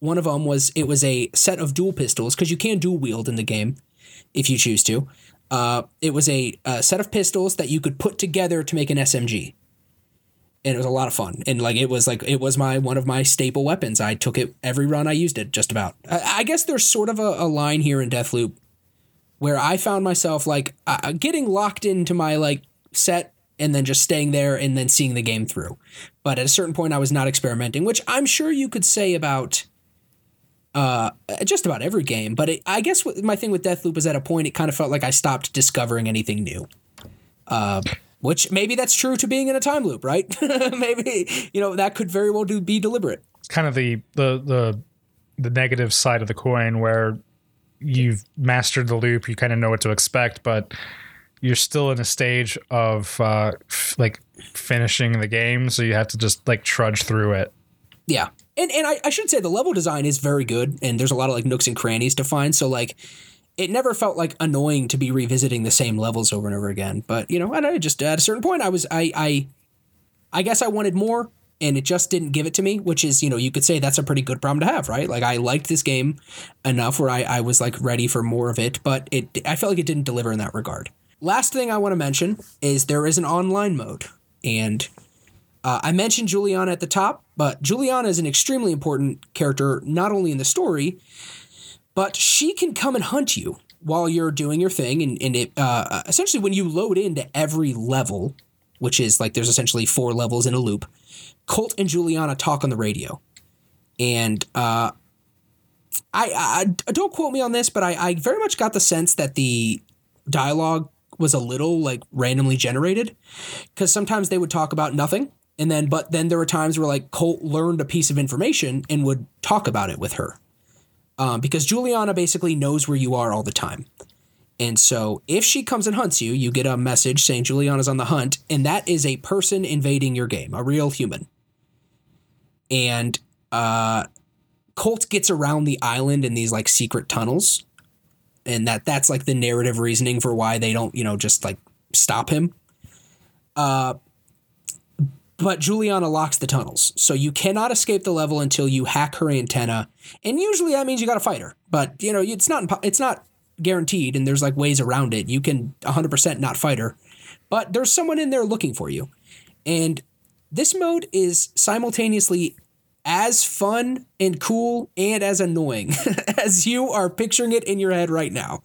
one of them was it was a set of dual pistols because you can dual wield in the game if you choose to. Uh, it was a, a, set of pistols that you could put together to make an SMG, and it was a lot of fun. And like it was like it was my one of my staple weapons. I took it every run. I used it just about. I, I guess there's sort of a, a, line here in Deathloop where I found myself like uh, getting locked into my like set and then just staying there and then seeing the game through. But at a certain point, I was not experimenting, which I'm sure you could say about uh, just about every game. But it, I guess my thing with Deathloop is at a point it kind of felt like I stopped discovering anything new. Uh, which maybe that's true to being in a time loop, right? maybe you know that could very well do be deliberate. It's kind of the the the the negative side of the coin where you've mastered the loop, you kind of know what to expect, but you're still in a stage of uh, f- like finishing the game, so you have to just like trudge through it. Yeah, and and I, I should say the level design is very good, and there's a lot of like nooks and crannies to find. So like, it never felt like annoying to be revisiting the same levels over and over again. But you know, I, I just at a certain point, I was I I I guess I wanted more, and it just didn't give it to me. Which is you know you could say that's a pretty good problem to have, right? Like I liked this game enough where I I was like ready for more of it, but it I felt like it didn't deliver in that regard. Last thing I want to mention is there is an online mode, and uh, I mentioned Juliana at the top, but Juliana is an extremely important character, not only in the story, but she can come and hunt you while you're doing your thing. And, and it uh, essentially, when you load into every level, which is like there's essentially four levels in a loop, Colt and Juliana talk on the radio. And uh, I, I don't quote me on this, but I, I very much got the sense that the dialogue was a little like randomly generated because sometimes they would talk about nothing and then, but then there were times where like Colt learned a piece of information and would talk about it with her. Um, because Juliana basically knows where you are all the time. And so if she comes and hunts you, you get a message saying Juliana's on the hunt, and that is a person invading your game, a real human. And uh, Colt gets around the island in these like secret tunnels. And that that's like the narrative reasoning for why they don't, you know, just like stop him. Uh, but Juliana locks the tunnels, so you cannot escape the level until you hack her antenna. And usually that means you got to fight her. But you know, it's not it's not guaranteed, and there's like ways around it. You can 100% not fight her, but there's someone in there looking for you. And this mode is simultaneously as fun and cool and as annoying as you are picturing it in your head right now.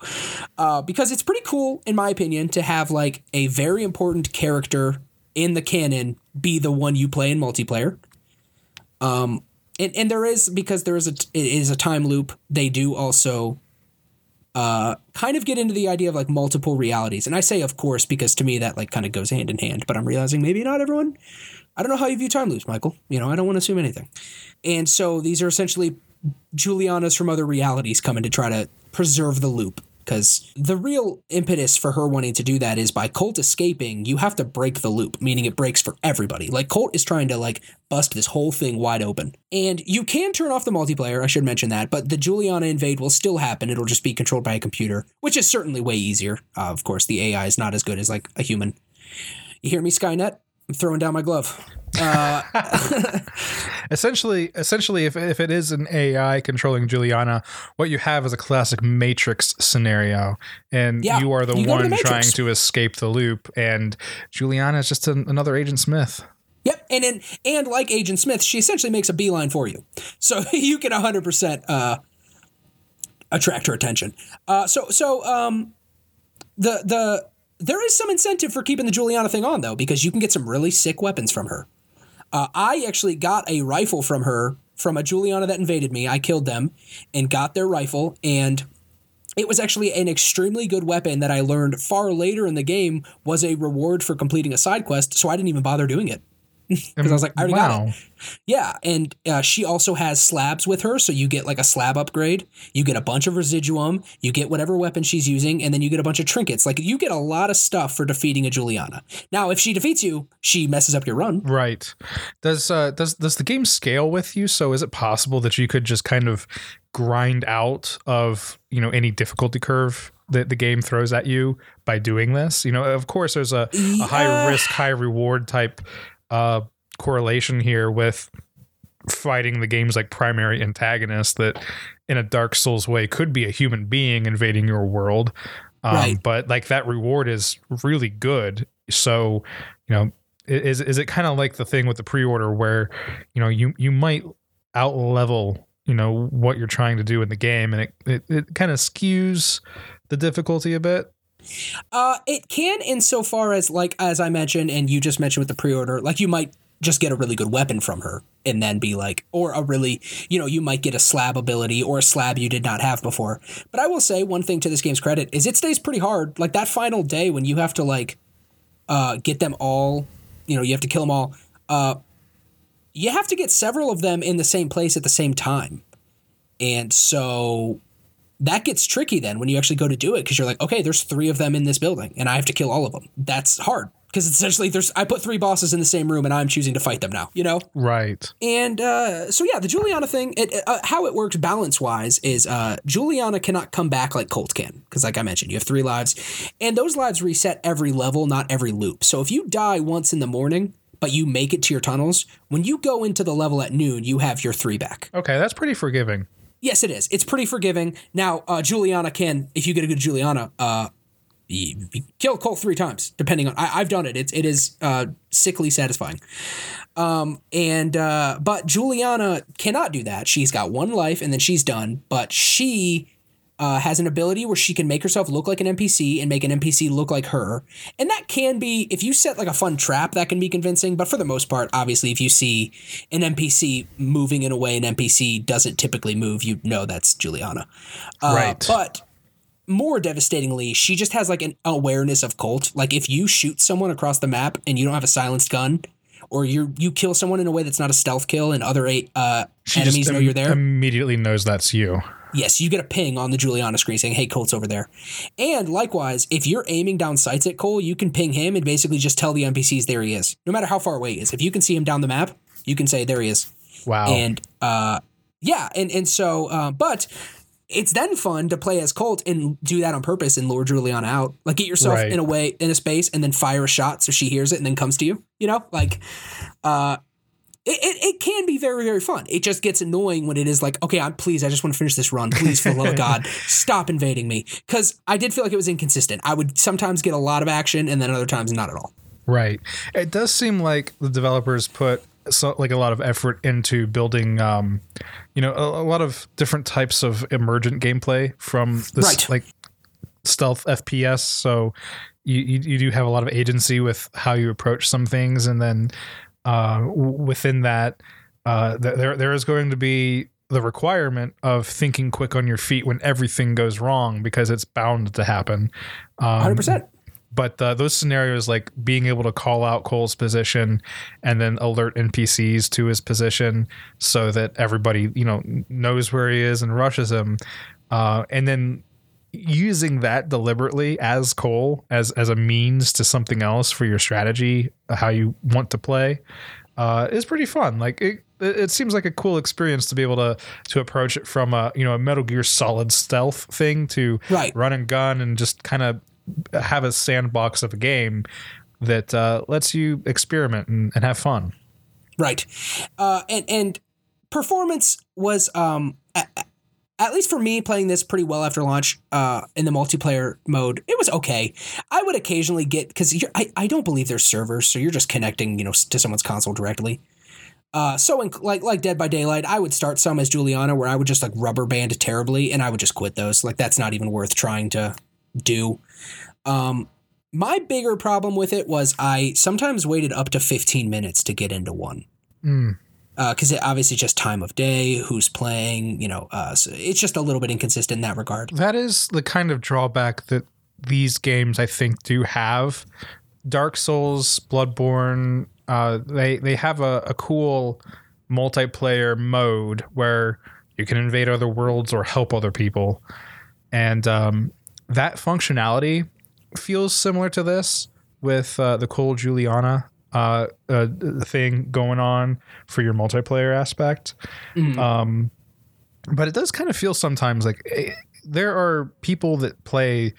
Uh, because it's pretty cool, in my opinion, to have like a very important character in the canon be the one you play in multiplayer. Um, and, and there is because there is a it is a time loop. They do also uh, kind of get into the idea of like multiple realities. And I say, of course, because to me that like kind of goes hand in hand. But I'm realizing maybe not everyone. I don't know how you view time loops, Michael. You know, I don't want to assume anything. And so these are essentially Juliana's from other realities coming to try to preserve the loop. Because the real impetus for her wanting to do that is by Colt escaping, you have to break the loop, meaning it breaks for everybody. Like Colt is trying to like bust this whole thing wide open. And you can turn off the multiplayer, I should mention that, but the Juliana invade will still happen. It'll just be controlled by a computer, which is certainly way easier. Uh, of course, the AI is not as good as like a human. You hear me, Skynet? I'm throwing down my glove. Uh, essentially, essentially, if, if it is an AI controlling Juliana, what you have is a classic Matrix scenario, and Yeah, you are the you go to one the trying to escape the loop, and Juliana is just an, another Agent Smith. Yep, and and and like Agent Smith, she essentially makes a beeline for you, so you can 100 percent uh, attract her attention. Uh, so so um, the the there is some incentive for keeping the Juliana thing on though, because you can get some really sick weapons from her. Uh, I actually got a rifle from her from a Juliana that invaded me. I killed them and got their rifle, and it was actually an extremely good weapon that I learned far later in the game was a reward for completing a side quest. So I didn't even bother doing it because I was like, I already got it. Yeah, and uh, she also has slabs with her, so you get like a slab upgrade. You get a bunch of residuum. You get whatever weapon she's using, and then you get a bunch of trinkets. Like you get a lot of stuff for defeating a Juliana. Now, if she defeats you, she messes up your run. Right. Does uh does does the game scale with you? So is it possible that you could just kind of grind out of, you know, any difficulty curve that the game throws at you by doing this? You know, of course there's a, a high Yeah. risk, high reward type uh correlation here with fighting the game's like primary antagonist that in a Dark Souls way could be a human being invading your world. Um, Right. but like that reward is really good. So, you know, is is it kind of like the thing with the pre-order where, you know, you you might out level, you know, what you're trying to do in the game and it it, it kind of skews the difficulty a bit. Uh, it can insofar as like as I mentioned, and you just mentioned with the pre-order, like you might just get a really good weapon from her and then be like, or a really, you know, you might get a slab ability or a slab you did not have before. But I will say one thing to this game's credit is it stays pretty hard. Like that final day when you have to like uh, get them all, you know, you have to kill them all. Uh, you have to get several of them in the same place at the same time, and so that gets tricky then when you actually go to do it because you're like, okay, there's three of them in this building and I have to kill all of them. That's hard because essentially there's I put three bosses in the same room and I'm choosing to fight them now, you know. Right. And uh, so yeah, the Juliana thing, it, uh, how it works balance wise is uh, Juliana cannot come back like Colt can because, like I mentioned, you have three lives, and those lives reset every level, not every loop. So if you die once in the morning. But you make it to your tunnels. When you go into the level at noon, you have your three back. Okay, that's pretty forgiving. Yes, it is. It's pretty forgiving. Now, uh, Juliana can, if you get a good Juliana, uh, kill Colt three times, depending on. I, I've done it. It's it is uh, sickly satisfying. Um, and uh, but Juliana cannot do that. She's got one life, and then she's done. But she uh, has an ability where she can make herself look like an NPC and make an NPC look like her. And that can be, if you set like a fun trap, that can be convincing. But for the most part, obviously, if you see an NPC moving in a way an NPC doesn't typically move, you know that's Juliana. Uh, Right. But more devastatingly, she just has like an awareness of Colt. Like if you shoot someone across the map and you don't have a silenced gun, or you you kill someone in a way that's not a stealth kill, and other eight uh, enemies know im- you're there. Immediately knows that's you. Yes, you get a ping on the Juliana screen saying, "Hey, Colt's over there." And likewise, if you're aiming down sights at Colt, you can ping him and basically just tell the NPCs there he is, no matter how far away he is. If you can see him down the map, you can say there he is. Wow. And uh, yeah, and and so, uh, but it's then fun to play as Colt and do that on purpose and lure Juliana out. Like get yourself Right. in a way in a space and then fire a shot so she hears it and then comes to you. You know, like uh it, it, it can be very, very fun. It just gets annoying when it is like, okay, I'm please, I just want to finish this run. Please, for the love of God, stop invading me. Because I did feel like it was inconsistent. I would sometimes get a lot of action and then other times not at all. Right. It does seem like the developers put so like a lot of effort into building um you know a, a lot of different types of emergent gameplay from this Right. like stealth FPS so you, you you do have a lot of agency with how you approach some things and then uh within that uh th- there there is going to be the requirement of thinking quick on your feet when everything goes wrong because it's bound to happen um, Hundred percent. but uh, those scenarios like being able to call out Colt's position and then alert NPCs to his position so that everybody you know knows where he is and rushes him uh, and then using that deliberately as Colt as as a means to something else for your strategy how you want to play uh, is pretty fun like it, it seems like a cool experience to be able to to approach it from a you know a Metal Gear Solid stealth thing to Right. run and gun and just kind of have a sandbox of a game that uh, lets you experiment and, and have fun. Right. Uh, and and performance was um at least for me playing this pretty well after launch uh in the multiplayer mode it was okay i would occasionally get because I, I don't believe there's servers so you're just connecting you know to someone's console directly uh, so in, like like Dead by Daylight, I would start some as Juliana where I would just like rubber band terribly, and I would just quit those. Like that's not even worth trying to do. Um, my bigger problem with it was I sometimes waited up to 15 minutes to get into one Mm. Because it obviously just time of day, who's playing, you know, uh, so it's just a little bit inconsistent in that regard. That is the kind of drawback that these games I think do have. Dark Souls, Bloodborne, uh, they they have a, a cool multiplayer mode where you can invade other worlds or help other people, and um, that functionality feels similar to this with uh, the Colt Juliana uh, uh, thing going on for your multiplayer aspect. Mhm. Um, but it does kind of feel sometimes like eh, there are people that play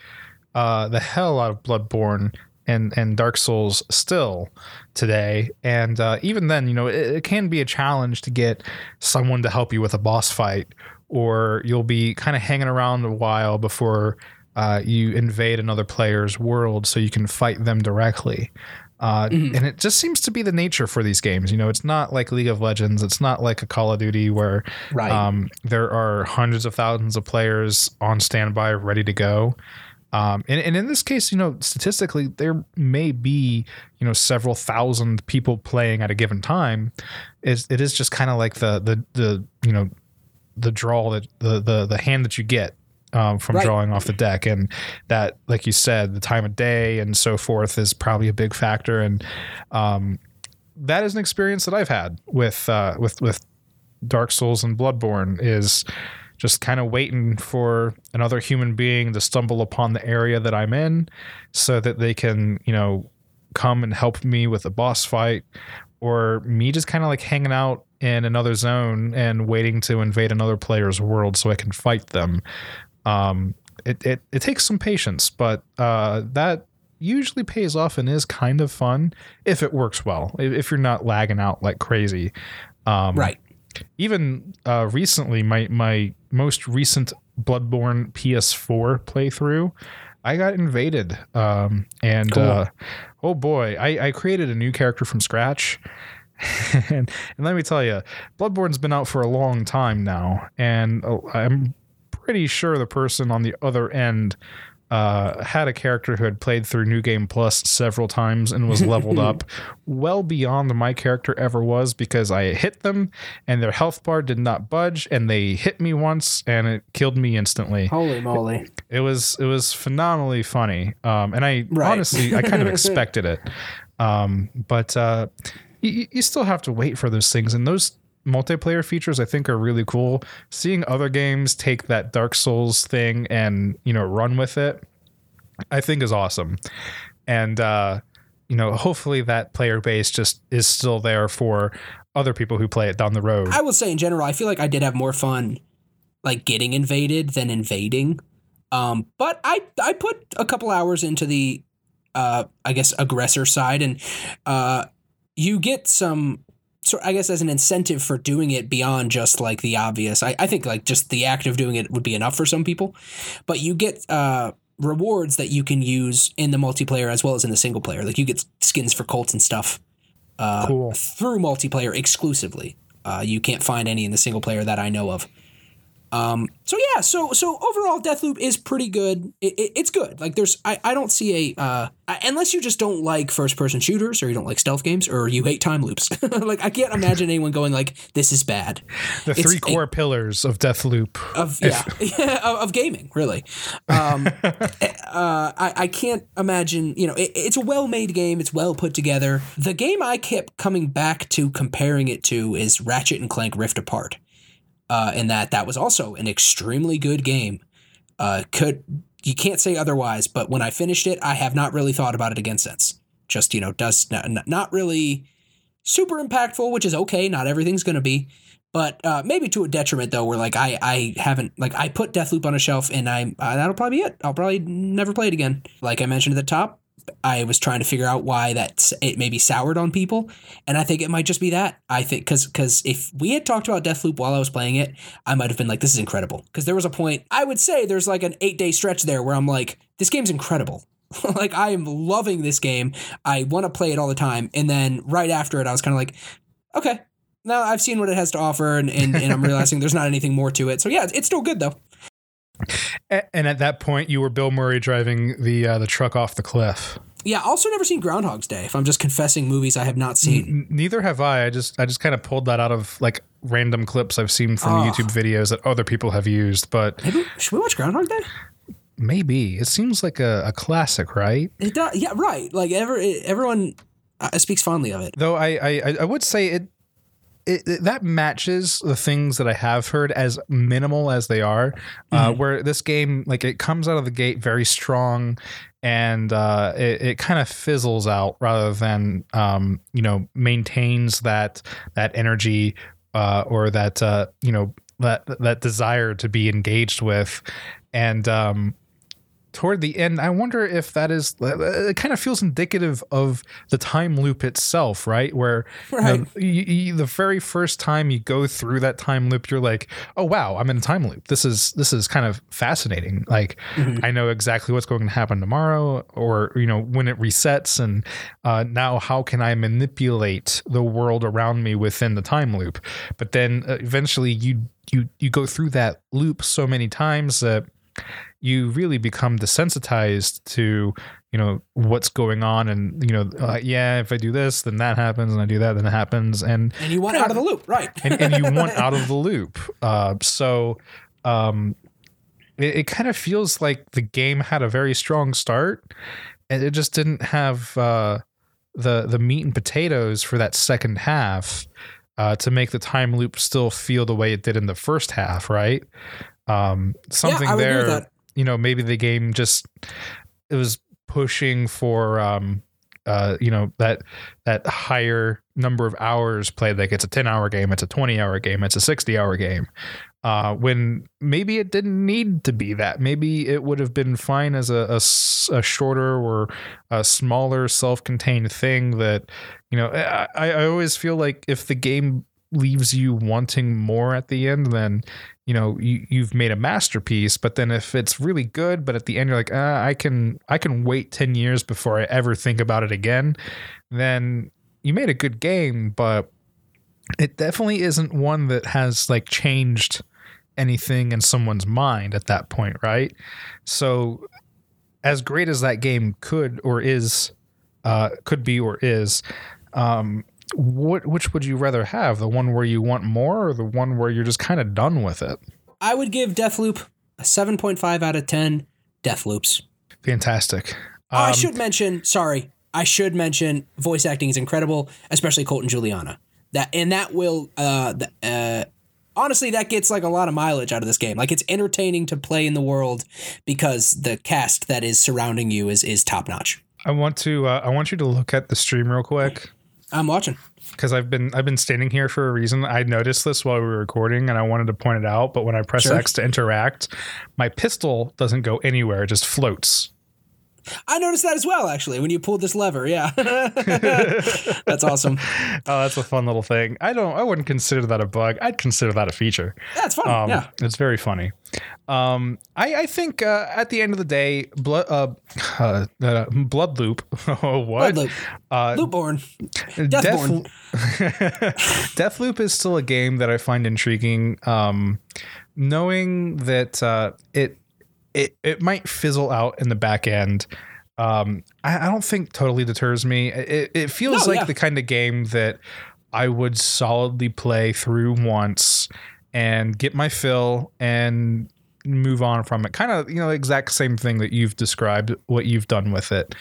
uh, the hell out of Bloodborne and and Dark Souls still today, and uh, even then, you know, it, it can be a challenge to get someone to help you with a boss fight, or you'll be kind of hanging around a while before uh, you invade another player's world so you can fight them directly. Uh, Mhm. And it just seems to be the nature for these games. You know, it's not like League of Legends. It's not like a Call of Duty where Right. um, there are hundreds of thousands of players on standby, ready to go. Um, and, and in this case, you know, statistically, there may be, you know, several thousand people playing at a given time. Is it is just kind of like the the the you know the draw that the the the hand that you get um, from Right. drawing off the deck, and that, like you said, the time of day and so forth is probably a big factor. And um, that is an experience that I've had with uh, with with Dark Souls and Bloodborne is just kind of waiting for another human being to stumble upon the area that I'm in so that they can, you know, come and help me with a boss fight or me just kind of like hanging out in another zone and waiting to invade another player's world so I can fight them. Um, it, it, it takes some patience, but uh, that usually pays off and is kind of fun if it works well, if, you're not lagging out like crazy. Um, right. even uh, recently, my my most recent Bloodborne PS4 playthrough, I got invaded, um, and Cool. uh, oh boy, I, I created a new character from scratch. and, and let me tell you, Bloodborne's been out for a long time now, and uh, I'm pretty sure the person on the other end uh, had a character who had played through New Game Plus several times and was leveled up well beyond my character ever was because I hit them and their health bar did not budge and they hit me once and it killed me instantly. Holy moly. It was it was phenomenally funny. Um, and I Right. honestly I kind of expected it. Um, but uh, you, you still have to wait for those things and those multiplayer features I think are really cool. Seeing other games take that Dark Souls thing and you know run with it, I think is awesome. And uh, you know, hopefully that player base just is still there for other people who play it down the road. I will say in general, I feel like I did have more fun like getting invaded than invading. Um, but I I put a couple hours into the uh I guess aggressor side and uh you get some so I guess as an incentive for doing it beyond just like the obvious. I, I think like just the act of doing it would be enough for some people. But you get uh rewards that you can use in the multiplayer as well as in the single player. Like you get skins for Colts and stuff uh, Cool. through multiplayer exclusively. Uh, you can't find any in the single player that I know of. Um, so yeah, so so overall, Deathloop is pretty good. It, it, it's good. Like there's, I, I don't see a uh, unless you just don't like first person shooters or you don't like stealth games or you hate time loops. like I can't imagine anyone going like this is bad. The It's three a- core pillars of Deathloop. of yeah, yeah of, of gaming really um uh I, I can't imagine you know it, it's a well-made game it's well put together the game i kept coming back to comparing it to is ratchet and clank rift apart uh in that that was also an extremely good game. Uh could you can't say otherwise but when i finished it i have not really thought about it again since. Just you know does not, not really super impactful which is okay not everything's gonna be but uh, maybe to a detriment though where like i i haven't like i put deathloop on a shelf and i uh, that'll probably be it. I'll probably never play it again. Like i mentioned at the top i was trying to figure out why that it maybe soured on people. And i think it might just be that. I think because because if we had talked about deathloop while i was playing it i might have been like this is incredible. Because there was a point i would say there's like an eight day stretch there where i'm like this game's incredible. Like i am loving this game. I want to play it all the time. And then right after it i was kind of like okay Now I've seen what it has to offer, and, and, and I'm realizing there's not anything more to it. So yeah, it's still good though. And at that point, you were Bill Murray driving the uh, the truck off the cliff. Yeah, also never seen Groundhog's Day. If I'm just confessing movies I have not seen. N- neither have I. I just I just kind of pulled that out of like random clips I've seen from Oh. YouTube videos that other people have used. But Maybe should we watch Groundhog Day? maybe it seems like a, a classic, right? It does. Yeah, right. Like ever, everyone uh, speaks fondly of it. Though I I, I would say it, it, it- that matches the things that I have heard as minimal as they are. Uh, where this game like it comes out of the gate very strong, and uh, it, it kind of fizzles out rather than um, you know maintains that that energy uh, or that uh, you know that that desire to be engaged with, and um, toward the end, I wonder if that is. It kind of feels indicative of the time loop itself, right? Where you know, you, you, the very first time you go through that time loop, you're like, "Oh wow, I'm in a time loop. This is this is kind of fascinating. Like, I know exactly what's going to happen tomorrow, or you know when it resets, and uh, now how can I manipulate the world around me within the time loop? But then uh, eventually, you you you go through that loop so many times that you really become desensitized to you know what's going on and you know uh, yeah if i do this then that happens and i do that then it happens and And you want out of the loop, right? and, and you want out of the loop uh, so um it, it kind of feels like the game had a very strong start and it just didn't have uh the the meat and potatoes for that second half uh, to make the time loop still feel the way it did in the first half, right? Um, something would there, that. You know, maybe the game just it was pushing for um, uh, you know that that higher number of hours played. Like it's a ten hour game, it's a twenty hour game, it's a sixty hour game. Uh, when maybe it didn't need to be that. Maybe it would have been fine as a a shorter or a smaller self-contained thing that you know I, I always feel like if the game leaves you wanting more at the end then you know you, you've made a masterpiece but then if it's really good but at the end you're like uh, i can i can wait 10 years before i ever think about it again then you made a good game but it definitely isn't one that has like changed anything in someone's mind at that point right? So as great as that game could or is uh, could be or is um, what which would you rather have the one where you want more or the one where you're just kind of done with it I would give Deathloop a 7.5 out of 10 Deathloops. fantastic Oh, I Um, should mention, sorry, I should mention voice acting is incredible, especially Colton and Juliana. That and that will uh, uh honestly that gets like a lot of mileage out of this game. Like it's entertaining to play in the world because the cast that is surrounding you is is top notch. i want to uh, i want you to look at the stream real quick I'm watching. because I've been I've been standing here for a reason. I noticed this while we were recording, and I wanted to point it out. But when I press Sure. X to interact, my pistol doesn't go anywhere; it just floats. I noticed that as well, actually, when you pulled this lever. Yeah, that's awesome. Oh, that's a fun little thing. I don't. I wouldn't consider that a bug. I'd consider that a feature. That's fun. Um, yeah, it's very funny. Um, I, I think uh, at the end of the day, blood uh, uh, uh blood loop. oh, what? Blood loop. Uh, Loopborn. Death, loop is still a game that I find intriguing. Um, knowing that uh, it it it might fizzle out in the back end. Um, I, I don't think totally deters me. It, it feels No, like yeah. the kind of game that I would solidly play through once and get my fill and move on from it. Kind of, you know, the exact same thing that you've described, what you've done with it.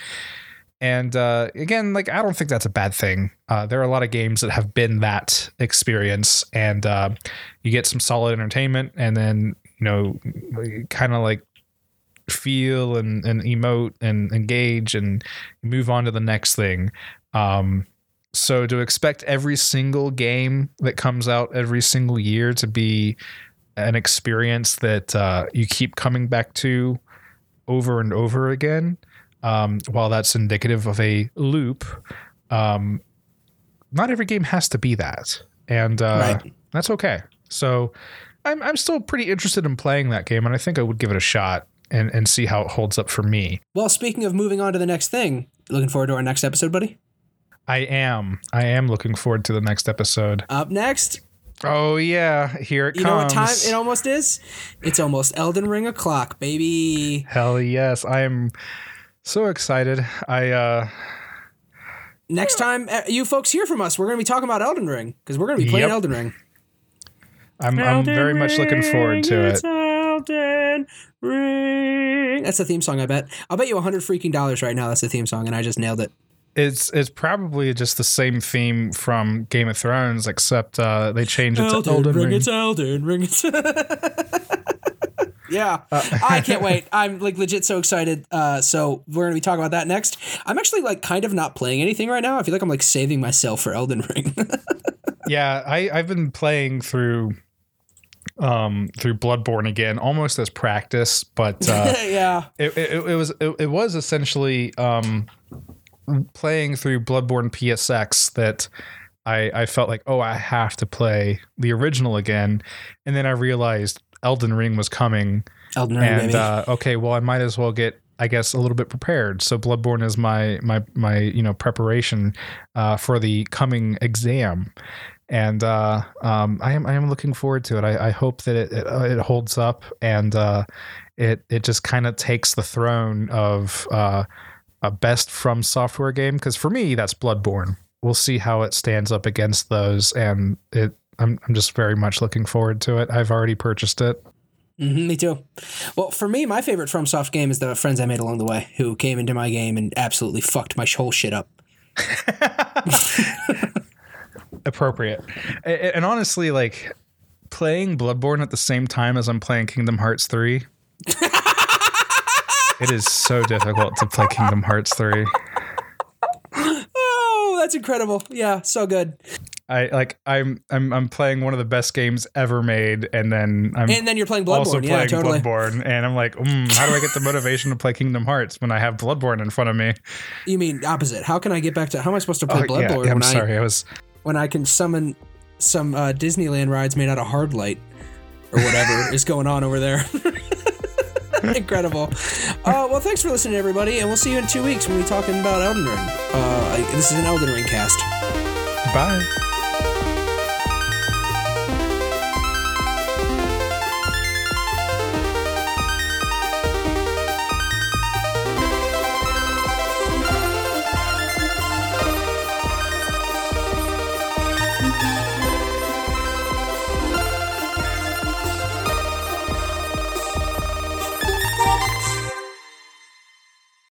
And uh, again, like I don't think that's a bad thing. Uh, there are a lot of games that have been that experience, and uh, you get some solid entertainment, and then you know, kind of like feel and, and emote and engage and move on to the next thing. Um, so to expect every single game that comes out every single year to be an experience that uh, you keep coming back to over and over again, um, while that's indicative of a loop, um, not every game has to be that, and uh, Right. that's okay. So I'm I'm still pretty interested in playing that game, and I think I would give it a shot and and see how it holds up for me. Well, speaking of moving on to the next thing, looking forward to our next episode, buddy. I am I am looking forward to the next episode. Up next, Oh yeah, here it comes. you know what time it almost is? It's almost Elden Ring o'clock, baby. Hell yes, I am so excited. I uh Next time uh, you folks hear from us, we're going to be talking about Elden Ring because we're going to be playing Yep. Elden Ring. I'm I'm very much looking forward to it. Elden Ring. That's the theme song, I bet. I'll bet you a hundred freaking dollars right now. That's the theme song, and I just nailed it. It's it's probably just the same theme from Game of Thrones, except uh, they changed it to Elden Ring. It's Elden Ring. It's yeah, Uh, I can't wait. I'm like legit so excited. Uh, so we're gonna be talking about that next. I'm actually like kind of not playing anything right now. I feel like I'm like saving myself for Elden Ring. yeah, I I've been playing through um through Bloodborne again, almost as practice, but uh, yeah, it, it, it was it, it was essentially um playing through Bloodborne PSX that I I felt like oh I have to play the original again, and then I realized Elden Ring was coming, Elden Ring, and uh, okay, well I might as well get I guess a little bit prepared. So Bloodborne is my my my you know preparation uh, for the coming exam, and uh, um, I am I am looking forward to it. I, I hope that it it, uh, it holds up and uh, it it just kind of takes the throne of uh, a best FromSoftware game because for me that's Bloodborne. We'll see how it stands up against those, and it. I'm I'm just very much looking forward to it. I've already purchased it. Mhm, me too. Well, for me, my favorite FromSoft game is the friends I made along the way who came into my game and absolutely fucked my whole shit up. appropriate. And honestly, like playing Bloodborne at the same time as I'm playing Kingdom Hearts 3. it is so difficult to play Kingdom Hearts 3. Oh, that's incredible. Yeah, so good. I like I'm I'm I'm playing one of the best games ever made and then I'm And then you're playing Bloodborne. also yeah, playing totally. Bloodborne and I'm like, mm, how do I get the motivation to play Kingdom Hearts when I have Bloodborne in front of me? You mean opposite? How can I get back to? How am I supposed to play Oh, Bloodborne yeah, I'm when I sorry. I was when I can summon some uh, Disneyland rides made out of hard light or whatever is going on over there? Incredible. Uh, well, thanks for listening, everybody, and we'll see you in two weeks when we're talking about Elden Ring. Uh, this is an Elden Ring cast. bye.